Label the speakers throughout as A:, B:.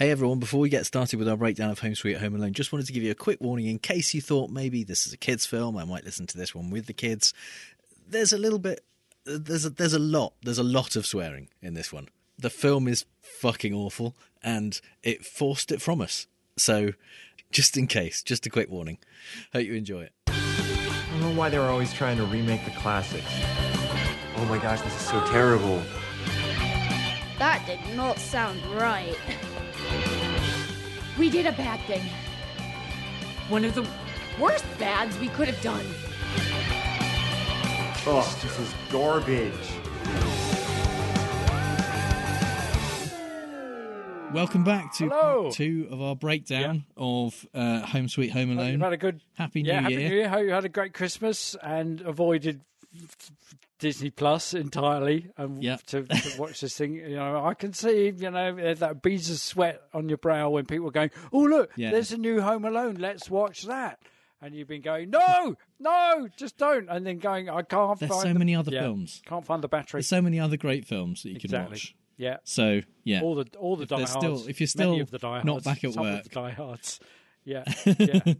A: Hey everyone, before we get started with our breakdown of Home Sweet Home Alone, just wanted to give you a quick warning in case you thought maybe this is a kids' film, I might listen to this one with the kids. There's a little bit there's a, there's a lot there's a lot of swearing in this one. The film is fucking awful and it forced it from us. So, just in case, just a quick warning. Hope you enjoy it.
B: I don't know why they're always trying to remake the classics. Oh my gosh, this is so terrible.
C: That did not sound right.
D: We did a bad thing. One of the worst bads we could have done.
B: Oh, this is garbage.
A: Welcome back to
E: Hello.
A: part two of our breakdown of uh, Home Sweet Home
E: Hope
A: Alone.
E: You've had a good
A: Happy New
E: yeah, Happy
A: Year.
E: New Year. Hope you had a great Christmas and avoided Disney Plus entirely and
A: Yeah.
E: to, to watch this thing. You know, I can see you know that beads of sweat on your brow when people are going, "Oh look,
A: Yeah.
E: there's a new Home Alone. Let's watch that." And you've been going, "No, no, just don't." And then going, "I can't
A: There's
E: find
A: so
E: the-
A: many other
E: yeah,
A: films.
E: Can't find the battery."
A: There's so many other great films that you can watch.
E: Yeah.
A: So yeah,
E: All the all the
A: If
E: diehards.
A: still- if you're still
E: of the diehards,
A: not back at
E: some
A: work.
E: of the diehards. Yeah, yeah,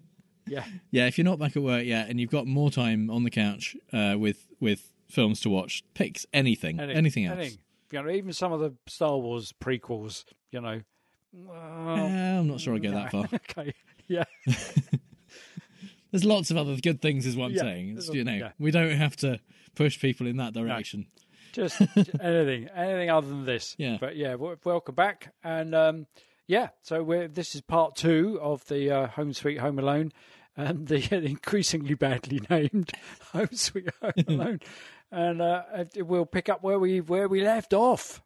E: yeah.
A: yeah. If you're not back at work yet and you've got more time on the couch uh, with with films to watch, pick anything, anything, else.
E: anything. You know, even some of the Star Wars prequels. You know. Well,
A: Uh, I'm not sure I go that far.
E: okay. Yeah.
A: There's lots of other good things, is what I'm
E: Yeah,
A: saying. It's, you know,
E: yeah.
A: we don't have to push people in that direction.
E: Just anything, anything other than this.
A: Yeah.
E: But yeah, w- welcome back, and um, yeah. So we're this is part two of the uh, Home Sweet Home Alone, and the increasingly badly named Home Sweet Home Alone, and uh, we'll pick up where we where we left off.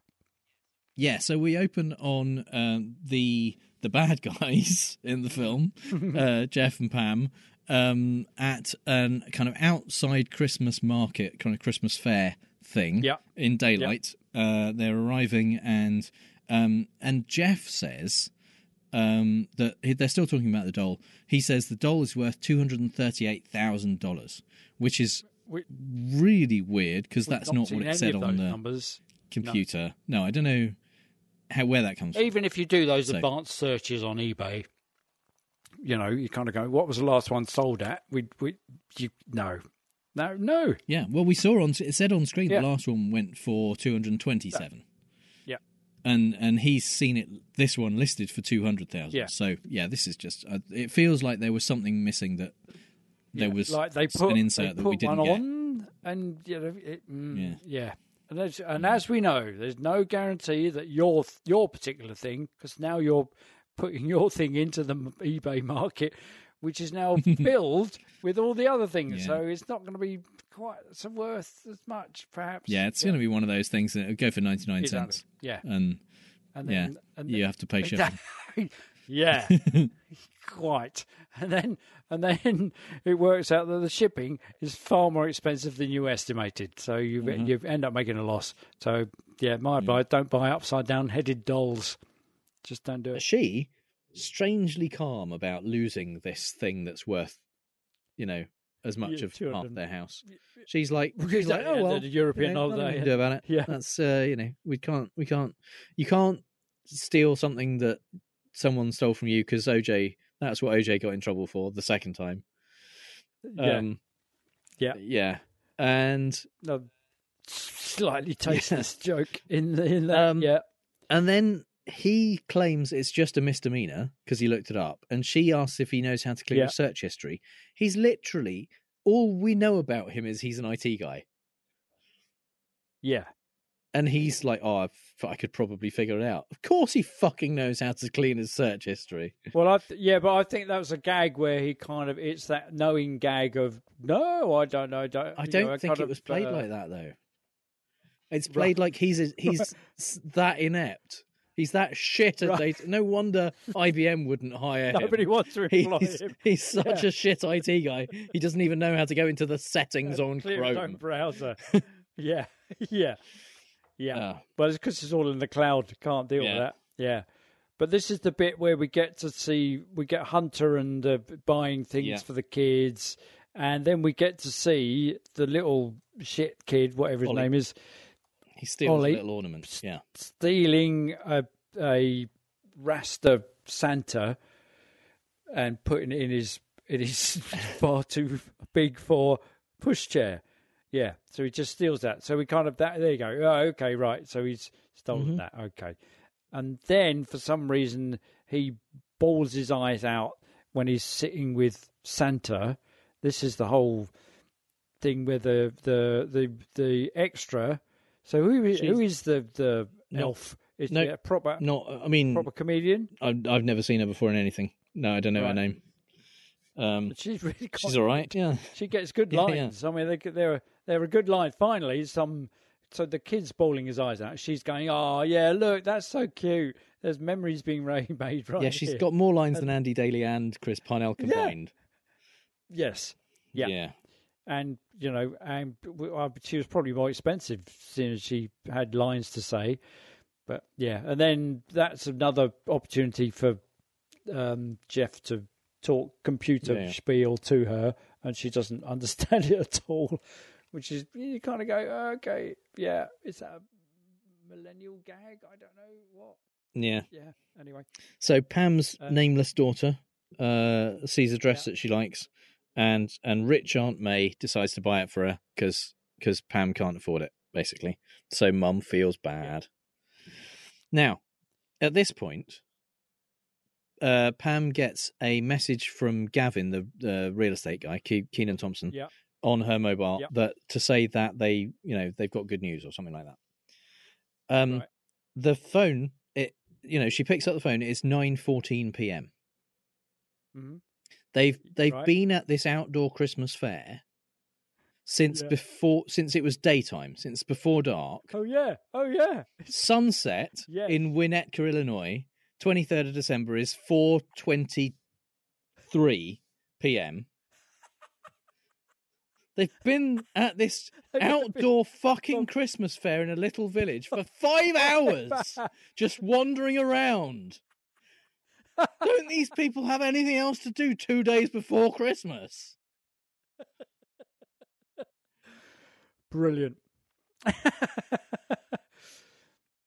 A: Yeah, so we open on um, the the bad guys in the film, uh, Jeff and Pam, um, at an kind of outside Christmas market, kind of Christmas fair thing.
E: Yeah.
A: in daylight. Uh, they're arriving, and um, and Jeff says um, that they're still talking about the doll. He says the doll is worth two hundred and thirty eight thousand dollars, which is really weird because that's not what it said on the
E: numbers.
A: computer. No. I don't know how where that comes from.
E: Even if you do those
A: So-
E: advanced searches on eBay, you know, you kind of go, "What was the last one sold at?" We, we, you, no, no, no.
A: Yeah, well, we saw on it said on screen
E: Yeah.
A: the last one went for two hundred twenty-seven.
E: Yeah.
A: and and he's seen it. This one listed for two hundred thousand.
E: Yeah.
A: So yeah, this is just. Uh, it feels like there was something missing that there
E: Yeah,
A: was
E: like they put
A: an insert that we didn't
E: one
A: get.
E: on, and you know, it, mm,
A: Yeah.
E: yeah. And as, and as we know, there's no guarantee that your your particular thing, because now you're putting your thing into the eBay market, which is now filled with all the other things.
A: Yeah.
E: So it's not going to be quite so worth as much, perhaps.
A: Yeah, it's going to be one of those things that go for ninety-nine
E: Exactly.
A: cents,
E: Yeah.
A: and
E: And
A: yeah,
E: then, and
A: you have to pay shipping.
E: yeah, quite. And then and then it works out that the shipping is far more expensive than you estimated. So you
A: Mm-hmm.
E: you end up making a loss. So yeah, my advice: don't buy upside down headed dolls. Just don't do it.
A: She strangely calm about losing this thing that's worth, you know, as much
E: Yeah,
A: of half their house. She's like, she's like, oh well,
E: the European
A: you know,
E: holiday,
A: can do about it.
E: yeah.
A: that's uh, you know, we can't, we can't, you can't steal something that someone stole from you because OJ. That's what OJ got in trouble for the second time.
E: Yeah,
A: Um,
E: Yeah.
A: yeah, and
E: no, slightly tasteless joke in the, in that.
A: Um,
E: yeah,
A: And then he claims it's just a misdemeanor because he looked it up. And she asks if he knows how to clear
E: Yeah.
A: a search history. He's literally all we know about him is he's an IT guy.
E: yeah.
A: And he's like, oh, I f- I could probably figure it out. Of course, he fucking knows how to clean his search history.
E: Well, I th- yeah, but I think that was a gag where he kind of it's that knowing gag of no, I don't know, don't.
A: I don't
E: know,
A: think it
E: of,
A: was played
E: uh,
A: like that though. It's played like he's a, he's that inept. He's that shit at
E: Right.
A: data. No wonder IBM wouldn't hire him.
E: Nobody wants to employ
A: He's,
E: him.
A: he's such
E: Yeah.
A: a shit IT guy. He doesn't even know how to go into the settings on
E: Clear its own
A: Chrome.
E: browser. yeah, yeah, yeah.
A: Ah.
E: But it's because it's all in the cloud. Can't deal
A: Yeah.
E: with that. Yeah. But this is the bit where we get to see we get Hunter and uh, buying things
A: Yeah.
E: for the kids, and then we get to see the little shit kid, whatever his
A: Ollie.
E: name is,
A: He steals
E: Ollie.
A: little ornaments. Yeah.
E: stealing a a Rasta Santa and putting it in his in his far too big for pushchair. Yeah, so he just steals that. So we kind of that. There you go. Oh, okay, right. So he's stolen that. Okay, and then for some reason he bawls his eyes out when he's sitting with Santa. This is the whole thing where the the the the extra. So who is, who is the the elf? Is
A: no,
E: a proper
A: Not, I mean,
E: proper comedian?
A: I've, I've never seen her before in anything. No, I don't know her name. Um,
E: She's really
A: she's all right. Yeah.
E: She gets good
A: Yeah,
E: lines. I mean, they, they're they're a good line. Finally, some so the kid's bawling his eyes out. She's going, "Oh yeah, look, that's so cute." There's memories being made right
A: Yeah, she's
E: here.
A: got more lines than Andy Daly and Chris Parnell combined.
E: yes, yeah.
A: yeah.
E: and you know, and uh, she was probably more expensive, seeing as she had lines to say. But yeah, and then that's another opportunity for um, Jeff to talk computer
A: Yeah.
E: spiel to her, and she doesn't understand it at all. Which is you kind of go, okay, yeah, is that a millennial gag? I don't know what.
A: Yeah.
E: Yeah. Anyway,
A: So Pam's
E: Uh,
A: nameless daughter uh, sees a dress that she likes, and and rich Aunt May decides to buy it for her because because Pam can't afford it, basically. So Mum feels bad. Now, at this point, uh, Pam gets a message from Gavin, the the real estate guy, Ke- Kenan Thompson,
E: Yeah.
A: On her mobile
E: Yeah.
A: that to say that they, you know, they've got good news or something like that. Um,
E: Right.
A: the phone, it, you know, she picks up the phone. It's nine fourteen p.m.
E: Mm-hmm.
A: They've they've
E: Right.
A: been at this outdoor Christmas fair since
E: Yeah.
A: before since it was daytime, since before dark.
E: oh yeah, oh yeah,
A: Sunset
E: Yes.
A: in Winnetka, Illinois, twenty third of December is four twenty three p.m. They've been at this outdoor fucking Christmas fair in a little village for five hours, just wandering around. Don't these people have anything else to do two days before Christmas?
E: Brilliant.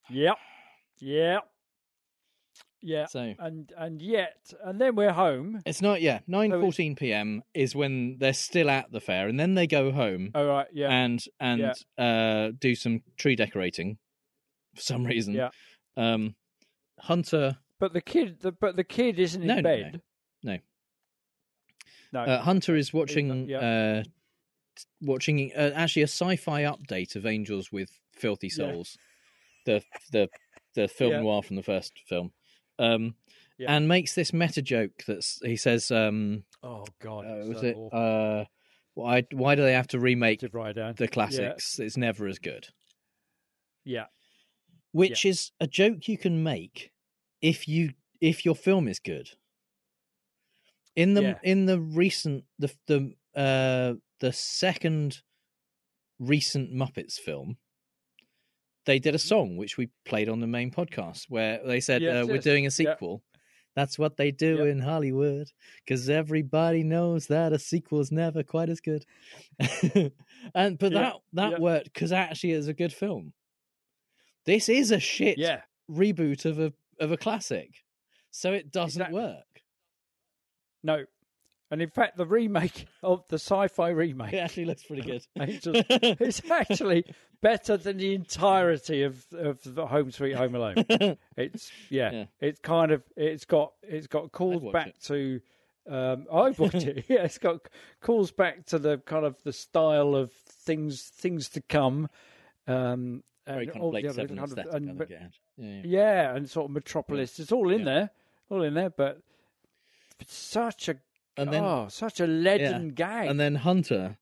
E: yep. Yep. Yeah.
A: So
E: And and yet and then we're home.
A: it's not yeah nine fourteen p.m. is when they're still at the fair, and then they go home
E: All right. Yeah.
A: and and uh, do some tree decorating for some reason.
E: Yeah.
A: Um, Hunter
E: but the kid. The, but the kid isn't
A: No,
E: in
A: no,
E: bed.
A: no.
E: No.
A: uh, Hunter is watching
E: yeah.
A: uh, watching uh, actually a sci-fi update of Angels with Filthy
E: Yeah.
A: Souls, the the the film
E: Yeah.
A: noir from the first film. Um,
E: Yeah.
A: and makes this meta joke that's he says, um,
E: oh God.
A: uh, was
E: so
A: it uh, why why do they have to remake
E: Did write down.
A: the classics? It's never as good.
E: Yeah.
A: which is a joke you can make if you if your film is good. In the
E: Yeah.
A: in the recent the the uh the second recent Muppets film, they did a song which we played on the main podcast where they said
E: Yes,
A: uh, we're
E: yes.
A: doing a sequel. That's what they do
E: Yep.
A: in Hollywood because everybody knows that a sequel is never quite as good. and but
E: Yeah,
A: that that worked because actually it's a good film. This is a shit
E: Yeah.
A: reboot of a of a classic, so it doesn't
E: Exactly.
A: work.
E: No. And in fact, the remake of the sci-fi remake,
A: It actually looks pretty good.
E: Angels, it's actually better than the entirety of of the Home Sweet Home Alone. It's yeah,
A: Yeah.
E: it's kind of it's got it's got calls
A: watch
E: back
A: it.
E: to um I've watched it. Yeah, it's got calls back to the kind of the style of things things to come. Um
A: Very
E: and
A: kind
E: all
A: of
E: the
A: Blake
E: other
A: Seven
E: kind of-
A: aesthetic.
E: and-
A: I think it had. Yeah, yeah.
E: yeah, and sort of Metropolis. It's all in
A: Yeah.
E: there, all in there. But it's such a
A: And then
E: oh, such a leaden gag.
A: and then Hunter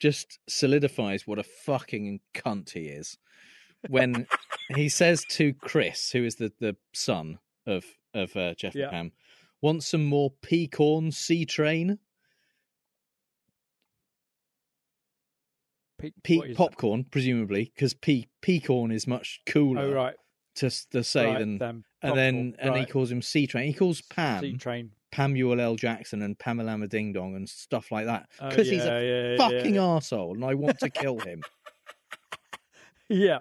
A: just solidifies what a fucking cunt he is when he says to Chris, who is the the son of of uh, Jeff
E: Yeah.
A: Pam, want some more peacorn sea train.
E: Pe-
A: Pe-
E: is that?
A: popcorn, presumably, because pe- peacorn is much cooler
E: Oh right,
A: to to say
E: right,
A: than and then
E: popcorn,
A: and he calls him Sea Train. He calls Pam
E: Sea train.
A: Pamuel L. Jackson and Pamela Ding Dong and stuff like that
E: Oh,
A: because he's a
E: yeah, yeah,
A: fucking
E: yeah.
A: arsehole and I want to kill him.
E: Yeah,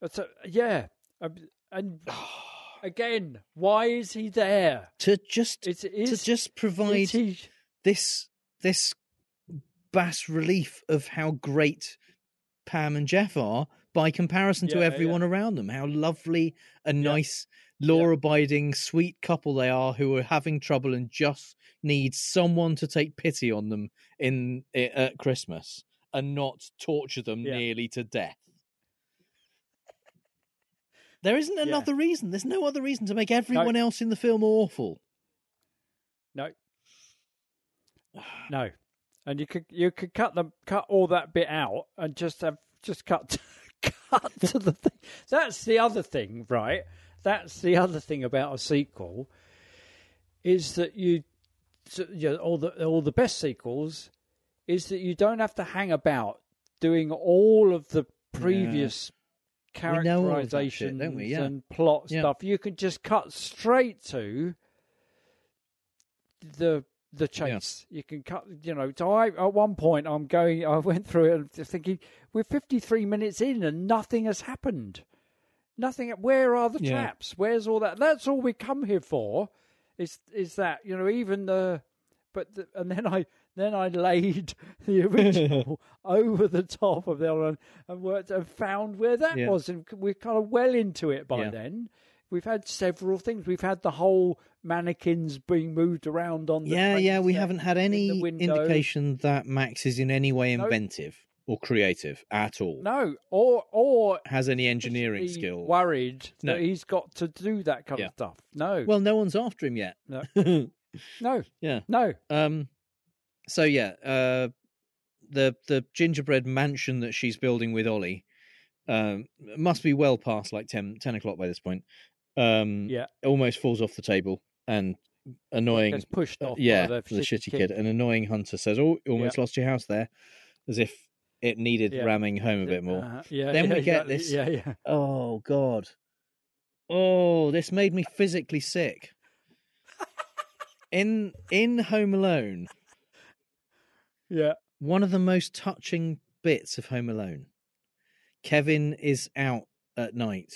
E: That's a, yeah, Um, and Again, why is he there?
A: to just
E: It's,
A: to just provide
E: he,
A: this this bas relief of how great Pam and Jeff are by comparison to
E: Yeah,
A: everyone around them. How lovely and nice, law-abiding, sweet couple they are who are having trouble and just need someone to take pity on them in at Christmas and not torture them
E: Yeah.
A: nearly to death. There isn't
E: Yeah.
A: another reason. There's no other reason to make everyone else in the film awful.
E: No. No. And you could you could cut them cut all that bit out and just have just cut cut to the thing. That's the other thing, right? That's the other thing about a sequel is that you, so, you know, all the all the best sequels is that you don't have to hang about doing all of the previous
A: We know all of that shit,
E: characterizations
A: don't we? Yeah.
E: and plot
A: Yeah.
E: stuff. You can just cut straight to the the chase. You can cut, you know. So I, at one point, I'm going. I went through it and thinking, we're 53 minutes in and nothing has happened. Nothing. Where are the
A: Yeah.
E: traps? Where's all that? That's all we come here for. Is is that you know even the, but the, and then I then I laid the original over the top of the other one and worked and found where that
A: Yeah.
E: was, and we're kind of well into it by
A: Yeah.
E: then. We've had several things. We've had the whole mannequins being moved around on the
A: yeah, yeah, we haven't had any indication that Max is in any way inventive or creative at all.
E: No, or or
A: Has any engineering skill?
E: Worried
A: No.
E: that he's got to do that kind
A: Yeah.
E: of stuff. No,
A: Well, no one's after him yet.
E: No. no,
A: yeah.
E: no.
A: Um. So yeah, uh, the the gingerbread mansion that she's building with Ollie, um, must be well past like 10, 10 o'clock by this point. Um,
E: Yeah.
A: almost falls off the table and annoying.
E: Gets pushed
A: uh,
E: off.
A: yeah,
E: by the,
A: the shitty kid. An annoying hunter says, "Oh, almost lost your house there," as if it needed
E: Yeah.
A: ramming home a bit more.
E: Uh-huh. Yeah,
A: Then
E: yeah,
A: we get
E: exactly.
A: this-
E: Yeah, yeah.
A: Oh God. Oh, this made me physically sick. In in Home Alone,
E: Yeah.
A: one of the most touching bits of Home Alone. Kevin is out at night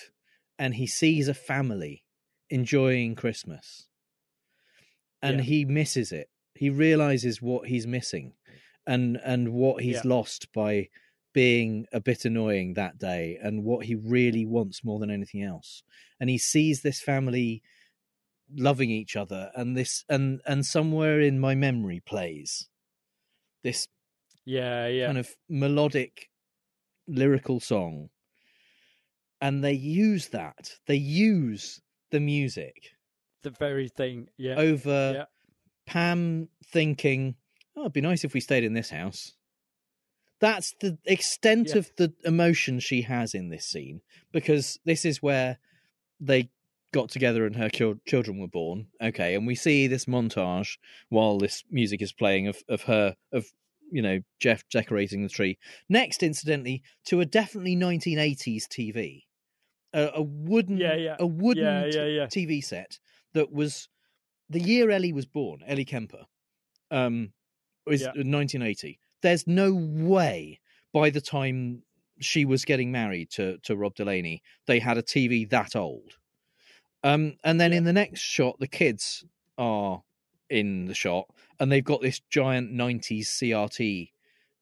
A: and he sees a family enjoying Christmas. And
E: Yeah.
A: he misses it. He realizes what he's missing and and what he's
E: Yeah.
A: lost by being a bit annoying that day and what he really wants more than anything else. And he sees this family loving each other and this and and somewhere in my memory plays this
E: Yeah, yeah.
A: kind of melodic lyrical song and they use that they use the music
E: the very thing. Yeah.
A: over
E: Yeah.
A: pam thinking oh it'd be nice if we stayed in this house that's the extent
E: Yeah.
A: of the emotion she has in this scene because this is where they got together and her children were born okay and we see this montage while this music is playing of, of her of you know jeff decorating the tree next incidentally to a definitely 1980s tv a, a wooden
E: Yeah, yeah.
A: a wooden
E: Yeah, yeah, yeah.
A: tv set that was the year ellie was born ellie kemper um was
E: Yeah.
A: 1980 there's no way by the time she was getting married to to rob delaney they had a tv that old um and then in the next shot the kids are in the shot and they've got this giant 90s crt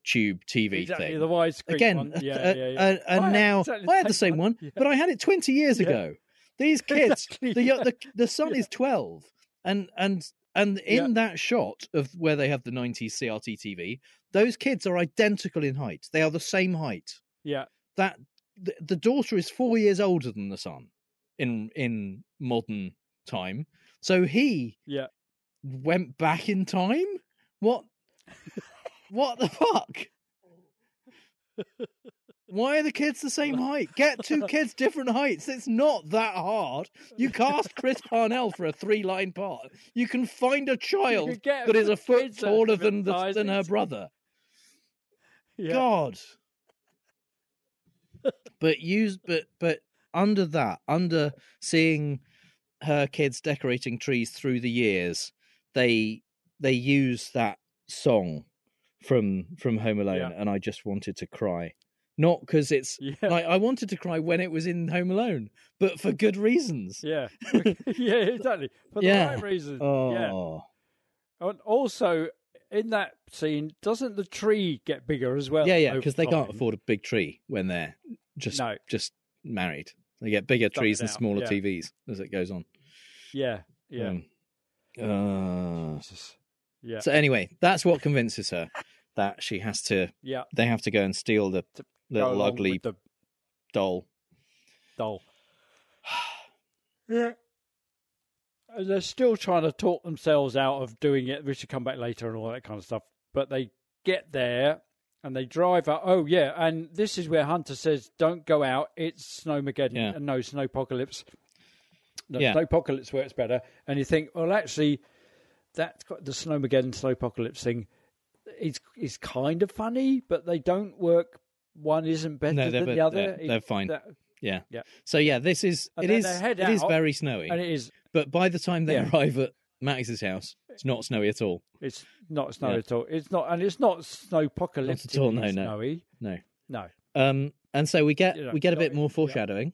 A: tube tv
E: exactly
A: thing
E: the widescreen
A: again
E: one.
A: uh,
E: Yeah,
A: uh,
E: yeah, yeah.
A: uh, and
E: I
A: now
E: exactly
A: i had the same one
E: Yeah.
A: but i had it 20 years
E: Yeah.
A: ago these kids
E: Exactly,
A: the,
E: yeah.
A: the the son is 12 and and and in
E: Yeah.
A: that shot of where they have the 90s crt tv those kids are identical in height they are the same height
E: yeah.
A: that the, the daughter is four years older than the son in in modern time so he
E: Yeah.
A: went back in time what what the fuck why are the kids the same height get two kids different heights it's not that hard you cast chris parnell for a three line part you can find a child that is a foot taller than the, than her brother
E: Yeah.
A: God. but use but but under that, under seeing her kids decorating trees through the years, they they use that song from from Home Alone,
E: Yeah.
A: and I just wanted to cry. Not because it's
E: Yeah.
A: like I wanted to cry when it was in Home Alone, but for good reasons.
E: Yeah, yeah, exactly. For
A: Yeah.
E: the right reason.
A: Oh,
E: Yeah. And also, in that scene, doesn't the tree get bigger as well?
A: yeah, yeah, because they can't afford a big tree when they're just
E: No.
A: just married. They get bigger trees and
E: out,
A: smaller
E: yeah.
A: TVs as it goes on.
E: Yeah, yeah.
A: Um, uh,
E: Jesus. Yeah,
A: So anyway, that's what convinces her that she has to.
E: yeah.
A: They have to go and steal the little ugly
E: the
A: doll.
E: doll. yeah. And they're still trying to talk themselves out of doing it. We should come back later and all that kind of stuff. But they get there and they drive out. Oh, yeah. And this is where Hunter says, don't go out. It's Snowmageddon.
A: Yeah.
E: And no, Snowpocalypse. No,
A: Yeah.
E: Snowpocalypse works better. And you think, well, actually, that's got the Snowmageddon, Snowpocalypse thing. It's, it's kind of funny, but they don't work. One isn't better
A: No,
E: than the other.
A: they're- they're fine.
E: that-
A: Yeah.
E: Yeah.
A: So yeah, this is
E: And
A: it is it is very snowy.
E: and it is
A: But by the time they
E: Yeah.
A: arrive at Max's house, it's not snowy at all.
E: It's not snowy
A: Yeah.
E: at all. It's not, and it's not snowpocalyptic.
A: all, no, no.
E: snowy.
A: No.
E: No.
A: Um, and so we get
E: You know,
A: we get a bit more
E: yeah.
A: foreshadowing.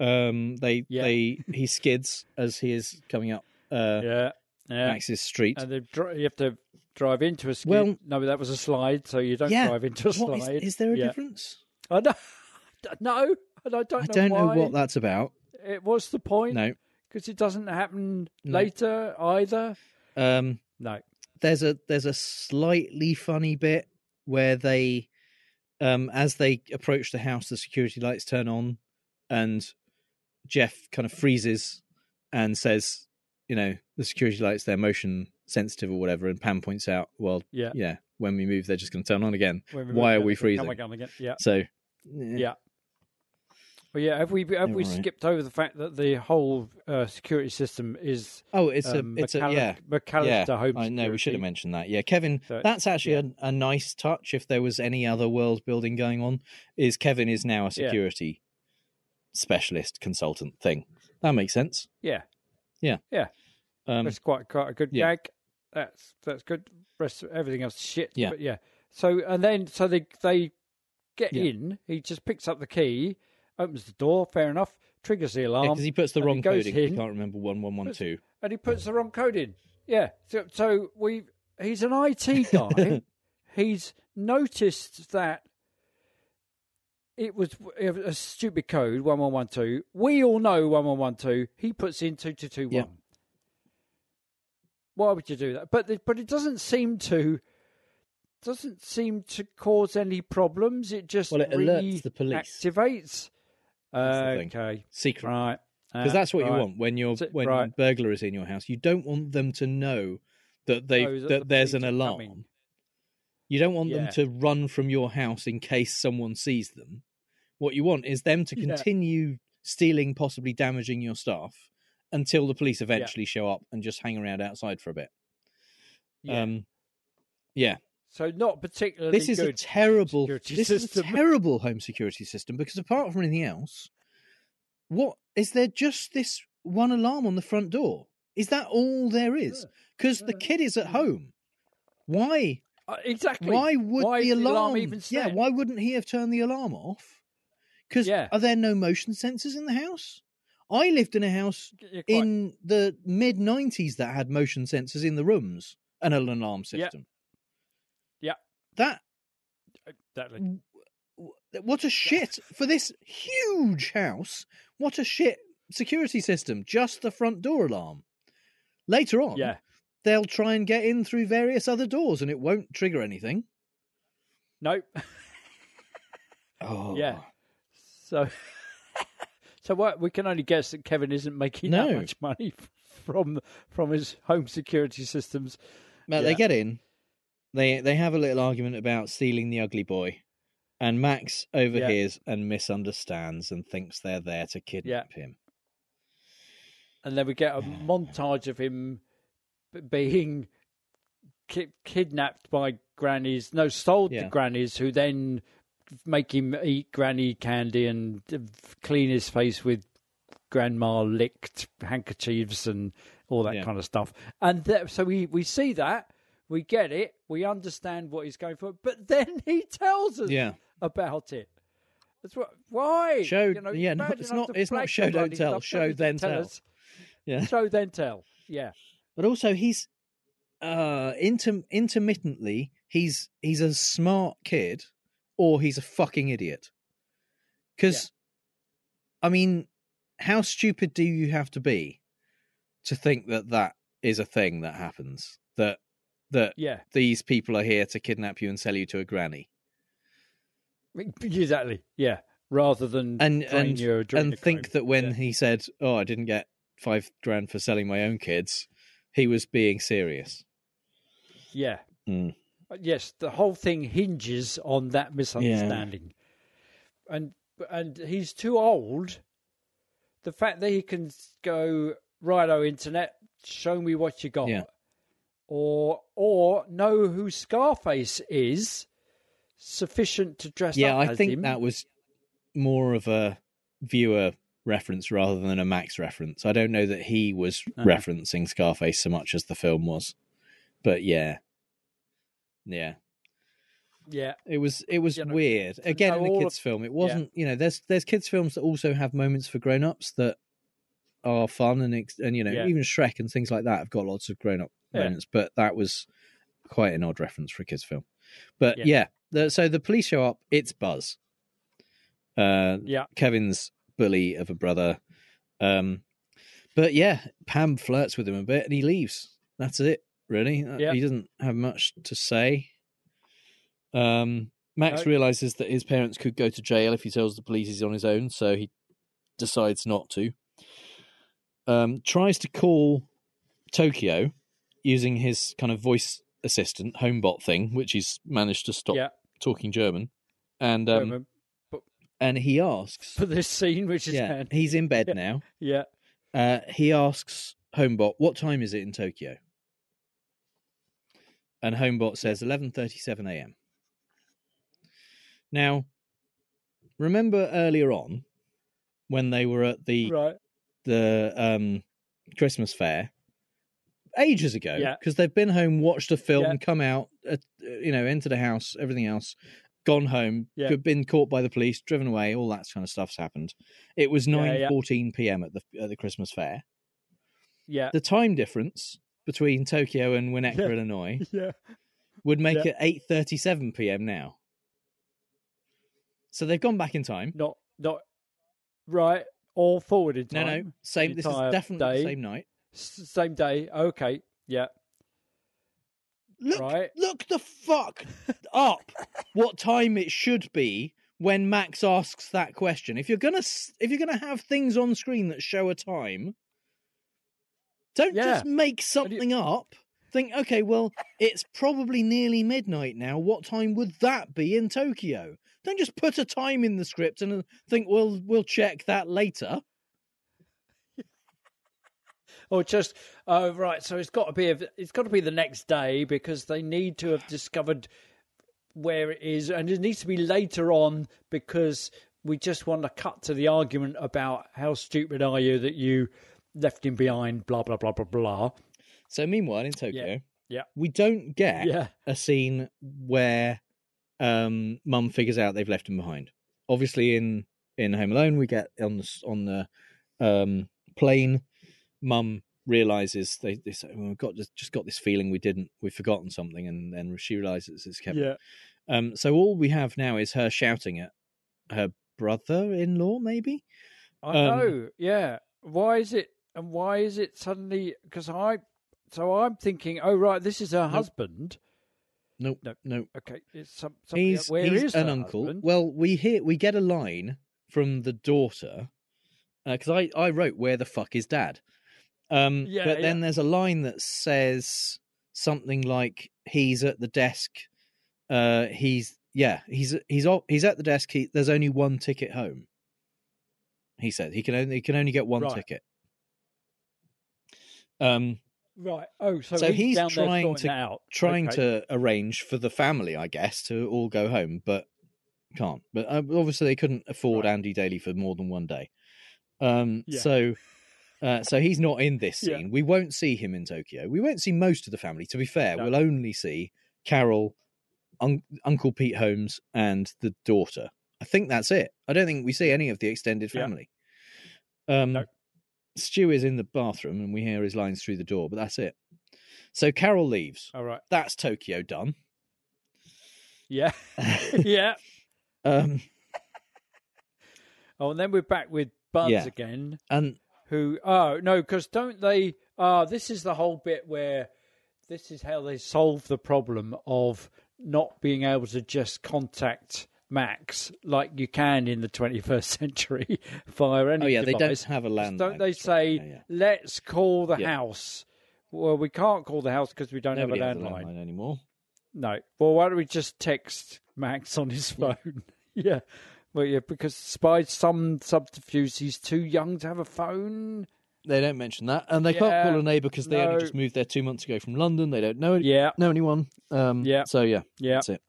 A: Um, they
E: Yeah.
A: they he skids as he is coming up uh,
E: Yeah. Yeah.
A: Max's street.
E: And they you have to drive into a skid.
A: Well-
E: no, that was a slide, so you don't
A: yeah,
E: drive into a
A: What, is-
E: slide.
A: is, there a
E: Yeah.
A: difference?
E: I know. No, and I don't.
A: I don't know
E: why.
A: what that's about.
E: It was the point.
A: No.
E: because it doesn't happen
A: No.
E: later either.
A: Um,
E: No.
A: there's a there's a slightly funny bit where they um as they approach the house the security lights turn on and jeff kind of freezes and says you know the security lights they're motion sensitive or whatever and pam points out well
E: Yeah.
A: yeah when we move they're just going to turn on again Why are we freezing?
E: Yeah.
A: so eh,
E: Yeah. Well, yeah. Have we have we
A: All right.
E: skipped over the fact that the whole uh, security system is
A: oh it's
E: um,
A: a it's a yeah
E: McAllister
A: yeah,
E: Home
A: I know we should have mentioned that. Yeah, Kevin,
E: So,
A: that's actually a, a nice touch. If there was any other world building going on, is Kevin is now a
E: Yeah.
A: security specialist consultant thing. That makes sense.
E: Yeah.
A: Yeah.
E: Yeah.
A: Um,
E: that's quite quite a good
A: yeah.
E: gag. That's that's good. Rest everything else shit.
A: Yeah,
E: but yeah. So and then so they they get
A: yeah.
E: in. He just picks up the key, opens the door. Fair enough. Triggers the alarm
A: because yeah, he puts the wrong
E: code
A: in. He can't remember one one one two.
E: And he puts the wrong code in. Yeah. So so we he's an IT guy. he's noticed that it was a stupid code, 1112. We all know 1112. He puts in 2221. Why would you do that? But the, but it doesn't seem to doesn't seem to cause any problems. It just
A: Well, it alerts the police.
E: Activates.
A: That's the thing.
E: Okay.
A: Secret.
E: Right.
A: Because
E: Uh,
A: that's what you want when you're when
E: right.
A: burglar is in your house. You don't want them to know that they
E: Oh, that
A: that
E: the
A: there's an alarm.
E: coming.
A: You don't want them to run from your house in case someone sees them. What you want is them to
E: Yeah.
A: continue stealing, possibly damaging your stuff, until the police eventually show up and just hang around outside for a bit.
E: Yeah.
A: Um, yeah.
E: So not particularly
A: This is a terrible. This is a
E: system.
A: terrible home security system because apart from anything else, what is there? Just this one alarm on the front door? Is that all there is? Because the kid is at home. Why?
E: Uh, exactly.
A: Why would
E: Why
A: the
E: is
A: alarm?
E: even
A: yeah,
E: set?
A: why wouldn't he have turned the alarm off? Because
E: Yeah.
A: are there no motion sensors in the house? I lived in a house in the mid '90s that had motion sensors in the rooms and an alarm system.
E: Yeah.
A: That uh,
E: exactly.
A: what a shit for this huge house. What a shit security system. Just the front door alarm. Later on,
E: Yeah.
A: they'll try and get in through various other doors, and it won't trigger anything.
E: Nope.
A: Oh,
E: Yeah. So. so what? We can only guess that Kevin isn't making that much money from from his home security systems.
A: But they
E: Yeah.
A: get in. They they have a little argument about stealing the ugly boy, and Max overhears and misunderstands and thinks they're there to kidnap him.
E: and then we get a montage of him b- being ki- kidnapped by grannies. No, sold
A: Yeah.
E: to grannies, who then make him eat granny candy and clean his face with grandma licked handkerchiefs and all that
A: Yeah.
E: kind of stuff. And that, so we we see that. We get it. We understand what he's going for, but then he tells us
A: Yeah.
E: about it. That's what. Why?
A: Show-
E: You know,
A: yeah, no, it's not- it's not show, don't tell,
E: stuff,
A: show,
E: don't need to
A: then tell.
E: us.
A: Yeah.
E: Show then tell. Yeah.
A: But also, he's uh inter- intermittently he's he's a smart kid or he's a fucking idiot. Because, I mean, how stupid do you have to be to think that that is a thing that happens? That that
E: Yeah.
A: these people are here to kidnap you and sell you to a granny,
E: Exactly. Yeah. Rather than
A: and and and think that when
E: Yeah.
A: he said, "Oh, I didn't get five grand for selling my own kids," he was being serious.
E: Yeah.
A: Mm.
E: Yes, the whole thing hinges on that misunderstanding. And and he's too old. The fact that he can go, righto, internet, show me what you got.
A: Yeah.
E: Or or know who Scarface is sufficient to dress
A: yeah,
E: up
A: I
E: as
A: think
E: him.
A: that was more of a viewer reference rather than a Max reference. I don't know that he was
E: Uh-huh.
A: referencing Scarface so much as the film was, but yeah, yeah,
E: Yeah.
A: it was it was
E: You know,
A: weird. Again, in a kids'
E: of-
A: film, it wasn't. You know, there's there's kids' films that also have moments for grown ups that are fun and ex- and you know
E: Yeah.
A: even Shrek and things like that have got lots of grown up
E: Yeah.
A: moments, but that was quite an odd reference for a kids' film. But
E: Yeah.
A: yeah, the, so the police show up. It's Buzz. Uh,
E: Yeah.
A: Kevin's bully of a brother. Um, but yeah, Pam flirts with him a bit and he leaves. That's it, really. Uh,
E: Yeah.
A: He doesn't have much to say. Um, Max
E: No.
A: realizes that his parents could go to jail if he tells the police he's on his own, so he decides not to. Um, tries to call Tokyo using his kind of voice assistant, homebot thing, which he's managed to stop
E: Yeah.
A: talking German. And um,
E: Remember,
A: and he asks,
E: for this scene, which is
A: yeah, he's in bed now.
E: Yeah.
A: Uh, he asks Homebot, "What time is it in Tokyo?" And Homebot says, "11:37 a.m." Now, remember earlier on when they were at the
E: Right.
A: the um, Christmas fair ages ago
E: Yeah.
A: because they've been home, watched a film,
E: Yeah.
A: come out, uh, you know, entered a house, everything else, gone home,
E: Yeah.
A: been caught by the police, driven away, all that kind of stuff's happened. It was
E: Yeah,
A: nine
E: yeah.
A: p.m. at the at the Christmas fair.
E: Yeah.
A: The time difference between Tokyo and Winnetka,
E: Yeah.
A: Illinois,
E: Yeah.
A: would make
E: Yeah.
A: it eight thirty seven p.m. now. So they've gone back in time.
E: Not not right. All forward in time.
A: no, no, same. This is definitely
E: day.
A: same night.
E: S- Same day. Okay. Yeah.
A: Look,
E: Right.
A: look the fuck up what time it should be when Max asks that question. If you're gonna if you're gonna have things on screen that show a time, don't
E: Yeah.
A: just make something up. Think, okay, well, it's probably nearly midnight now. What time would that be in Tokyo? Don't just put a time in the script and uh, think, well, we'll check that later.
E: Or just oh right. So it's got to be it's got to be the next day because they need to have discovered where it is, and it needs to be later on because we just want to cut to the argument about how stupid are you that you left him behind. Blah blah blah blah blah.
A: So meanwhile, in Tokyo,
E: Yeah.
A: we don't get
E: Yeah.
A: a scene where um, Mum figures out they've left him behind. Obviously, in in Home Alone, we get on the on the um, plane. Mum realizes they they say, well, "We've got just, just got this feeling we didn't we've forgotten something," and then she realizes it's Kevin.
E: Yeah.
A: Um, so all we have now is her shouting at her brother-in-law, maybe.
E: I
A: Um,
E: know. Yeah. Why is it? And why is it suddenly? Because I. So I'm thinking, oh right, this is her husband.
A: Nope,
E: No.
A: no.
E: Okay, it's some. something
A: he's.
E: Where
A: he's
E: is
A: an uncle.
E: husband?
A: Well, we hear we get a line from the daughter because I I wrote where the fuck is dad, um,
E: Yeah,
A: but then there's a line that says something like he's at the desk. Uh, he's yeah he's he's he's at the desk. He, there's only one ticket home. He said he can only he can only get one
E: Right.
A: ticket. Um,
E: Right. Oh, so,
A: So he's
E: down
A: trying to-
E: out.
A: trying
E: Okay.
A: to arrange for the family, I guess, to all go home, but can't. But uh, obviously, they couldn't afford
E: Right.
A: Andy Daly for more than one day. Um,
E: Yeah.
A: So, uh, so he's not in this
E: Yeah.
A: scene. We won't see him in Tokyo. We won't see most of the family. To be fair,
E: No.
A: we'll only see Carol, un- Uncle Pete Holmes, and the daughter. I think that's it. I don't think we see any of the extended
E: Yeah.
A: family. Um,
E: No.
A: Stu is in the bathroom and we hear his lines through the door, but that's it. So Carol leaves.
E: All right.
A: That's Tokyo done.
E: Yeah. yeah.
A: um,
E: Oh, and then we're back with Buzz
A: Yeah.
E: again.
A: and
E: Who? Oh no, because don't they? Ah, this is the whole bit where this is how they solve the problem of not being able to just contact Max like you can in the 21st century via any
A: oh yeah, they don't have a landline.
E: Don't they say,
A: Yeah, yeah.
E: let's call the
A: Yeah.
E: house? Well, we can't call the house because we don't
A: Nobody
E: have a landline.
A: landline anymore.
E: No. Well, why don't we just text Max on his phone? yeah. Well, yeah, because by some subterfuge, he's too young to have a phone.
A: They don't mention that, and they can't call a neighbour because they
E: no.
A: only just moved there two months ago from London. They don't know
E: Yeah.
A: know anyone. Um,
E: Yeah.
A: So yeah,
E: Yeah.
A: that's it.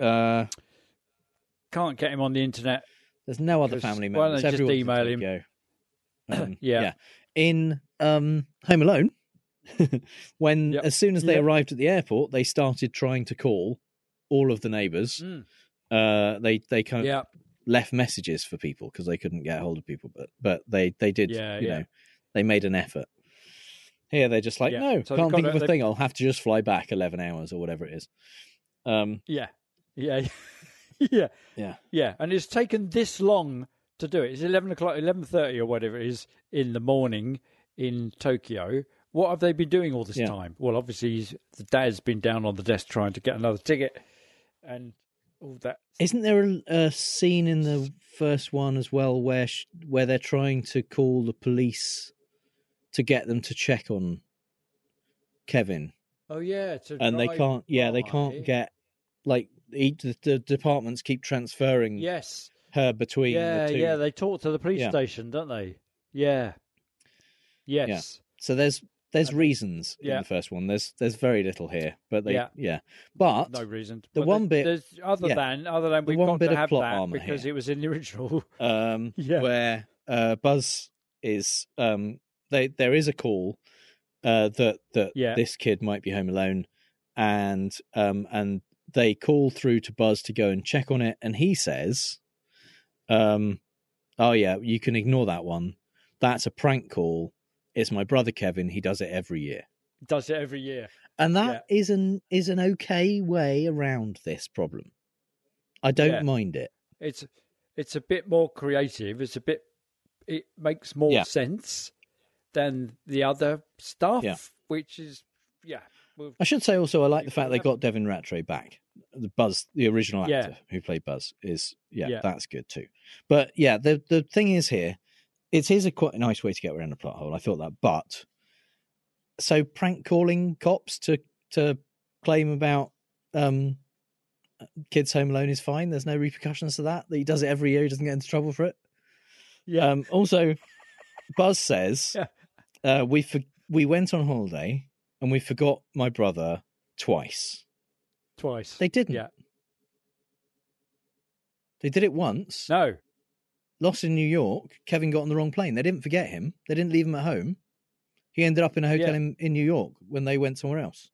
A: Uh,
E: Can't get him on the internet.
A: there's no other family
E: why don't they just email him?
A: Um,
E: Yeah.
A: In um, Home Alone, when
E: Yep.
A: as soon as they
E: Yep.
A: arrived at the airport, they started trying to call all of the neighbours.
E: Mm.
A: Uh, they they kind of
E: Yeah.
A: left messages for people because they couldn't get hold of people, but but they they did.
E: Yeah,
A: you
E: yeah.
A: know, they made an effort. Here they're just like,
E: Yeah.
A: no,
E: So
A: can't think of a
E: they-
A: thing. I'll have to just fly back eleven hours or whatever it is. Um,
E: Yeah. Yeah. yeah.
A: yeah,
E: Yeah. And it's taken this long to do it. It's 11 o'clock, 11.30 or whatever it is in the morning in Tokyo. What have they been doing all this
A: Yeah.
E: time? Well, obviously, he's, the dad's been down on the desk trying to get another ticket and all that.
A: Isn't there a, a scene in the first one as well where sh- where they're trying to call the police to get them to check on Kevin,
E: Oh, yeah. To
A: and they can't. Yeah, they can't get like each the, the departments keep transferring
E: Yes.
A: her between
E: Yeah,
A: the two.
E: yeah. They talk to the police
A: Yeah.
E: station, don't they? Yeah. Yes.
A: So there's there's reasons in
E: yeah.
A: the first one. There's there's very little here, but they yeah.
E: Yeah.
A: But
E: No reason.
A: the one bit-
E: there's other
A: yeah.
E: than other than we've got
A: bit
E: to
A: of
E: have
A: plot
E: that
A: armor
E: because
A: here.
E: it was in the original.
A: um,
E: Yeah.
A: where uh, Buzz is um, they there is a call uh, that that
E: Yeah.
A: this kid might be home alone, and um, and they call through to Buzz to go and check on it, and he says, um, "Oh yeah, you can ignore that one. That's a prank call. It's my brother Kevin. He does it every year."
E: Does it every year.
A: And that is an is an okay way around this problem. I don't
E: Yeah.
A: mind it.
E: It's it's a bit more creative. It's a bit. It makes more
A: Yeah.
E: sense than the other stuff,
A: Yeah.
E: which is yeah. Well,
A: I should say also I like the fact they got Devin Ratray back. The Buzz, the original actor
E: Yeah.
A: who played Buzz, is yeah,
E: Yeah.
A: that's good too. But yeah, the the thing is here, it is a quite a nice way to get around a plot hole. I thought that, but so prank calling cops to to claim about um kids home alone is fine. There's no repercussions to that. That he does it every year. He doesn't get into trouble for it.
E: yeah.
A: Um, also, Buzz says
E: Yeah.
A: uh, we for- we went on holiday and we forgot my brother twice.
E: Twice.
A: They didn't.
E: Yeah.
A: They did it once.
E: No.
A: Lost in New York. Kevin got on the wrong plane. They didn't forget him. They didn't leave him at home. He ended up in a hotel
E: Yeah.
A: in, in New York when they went somewhere else.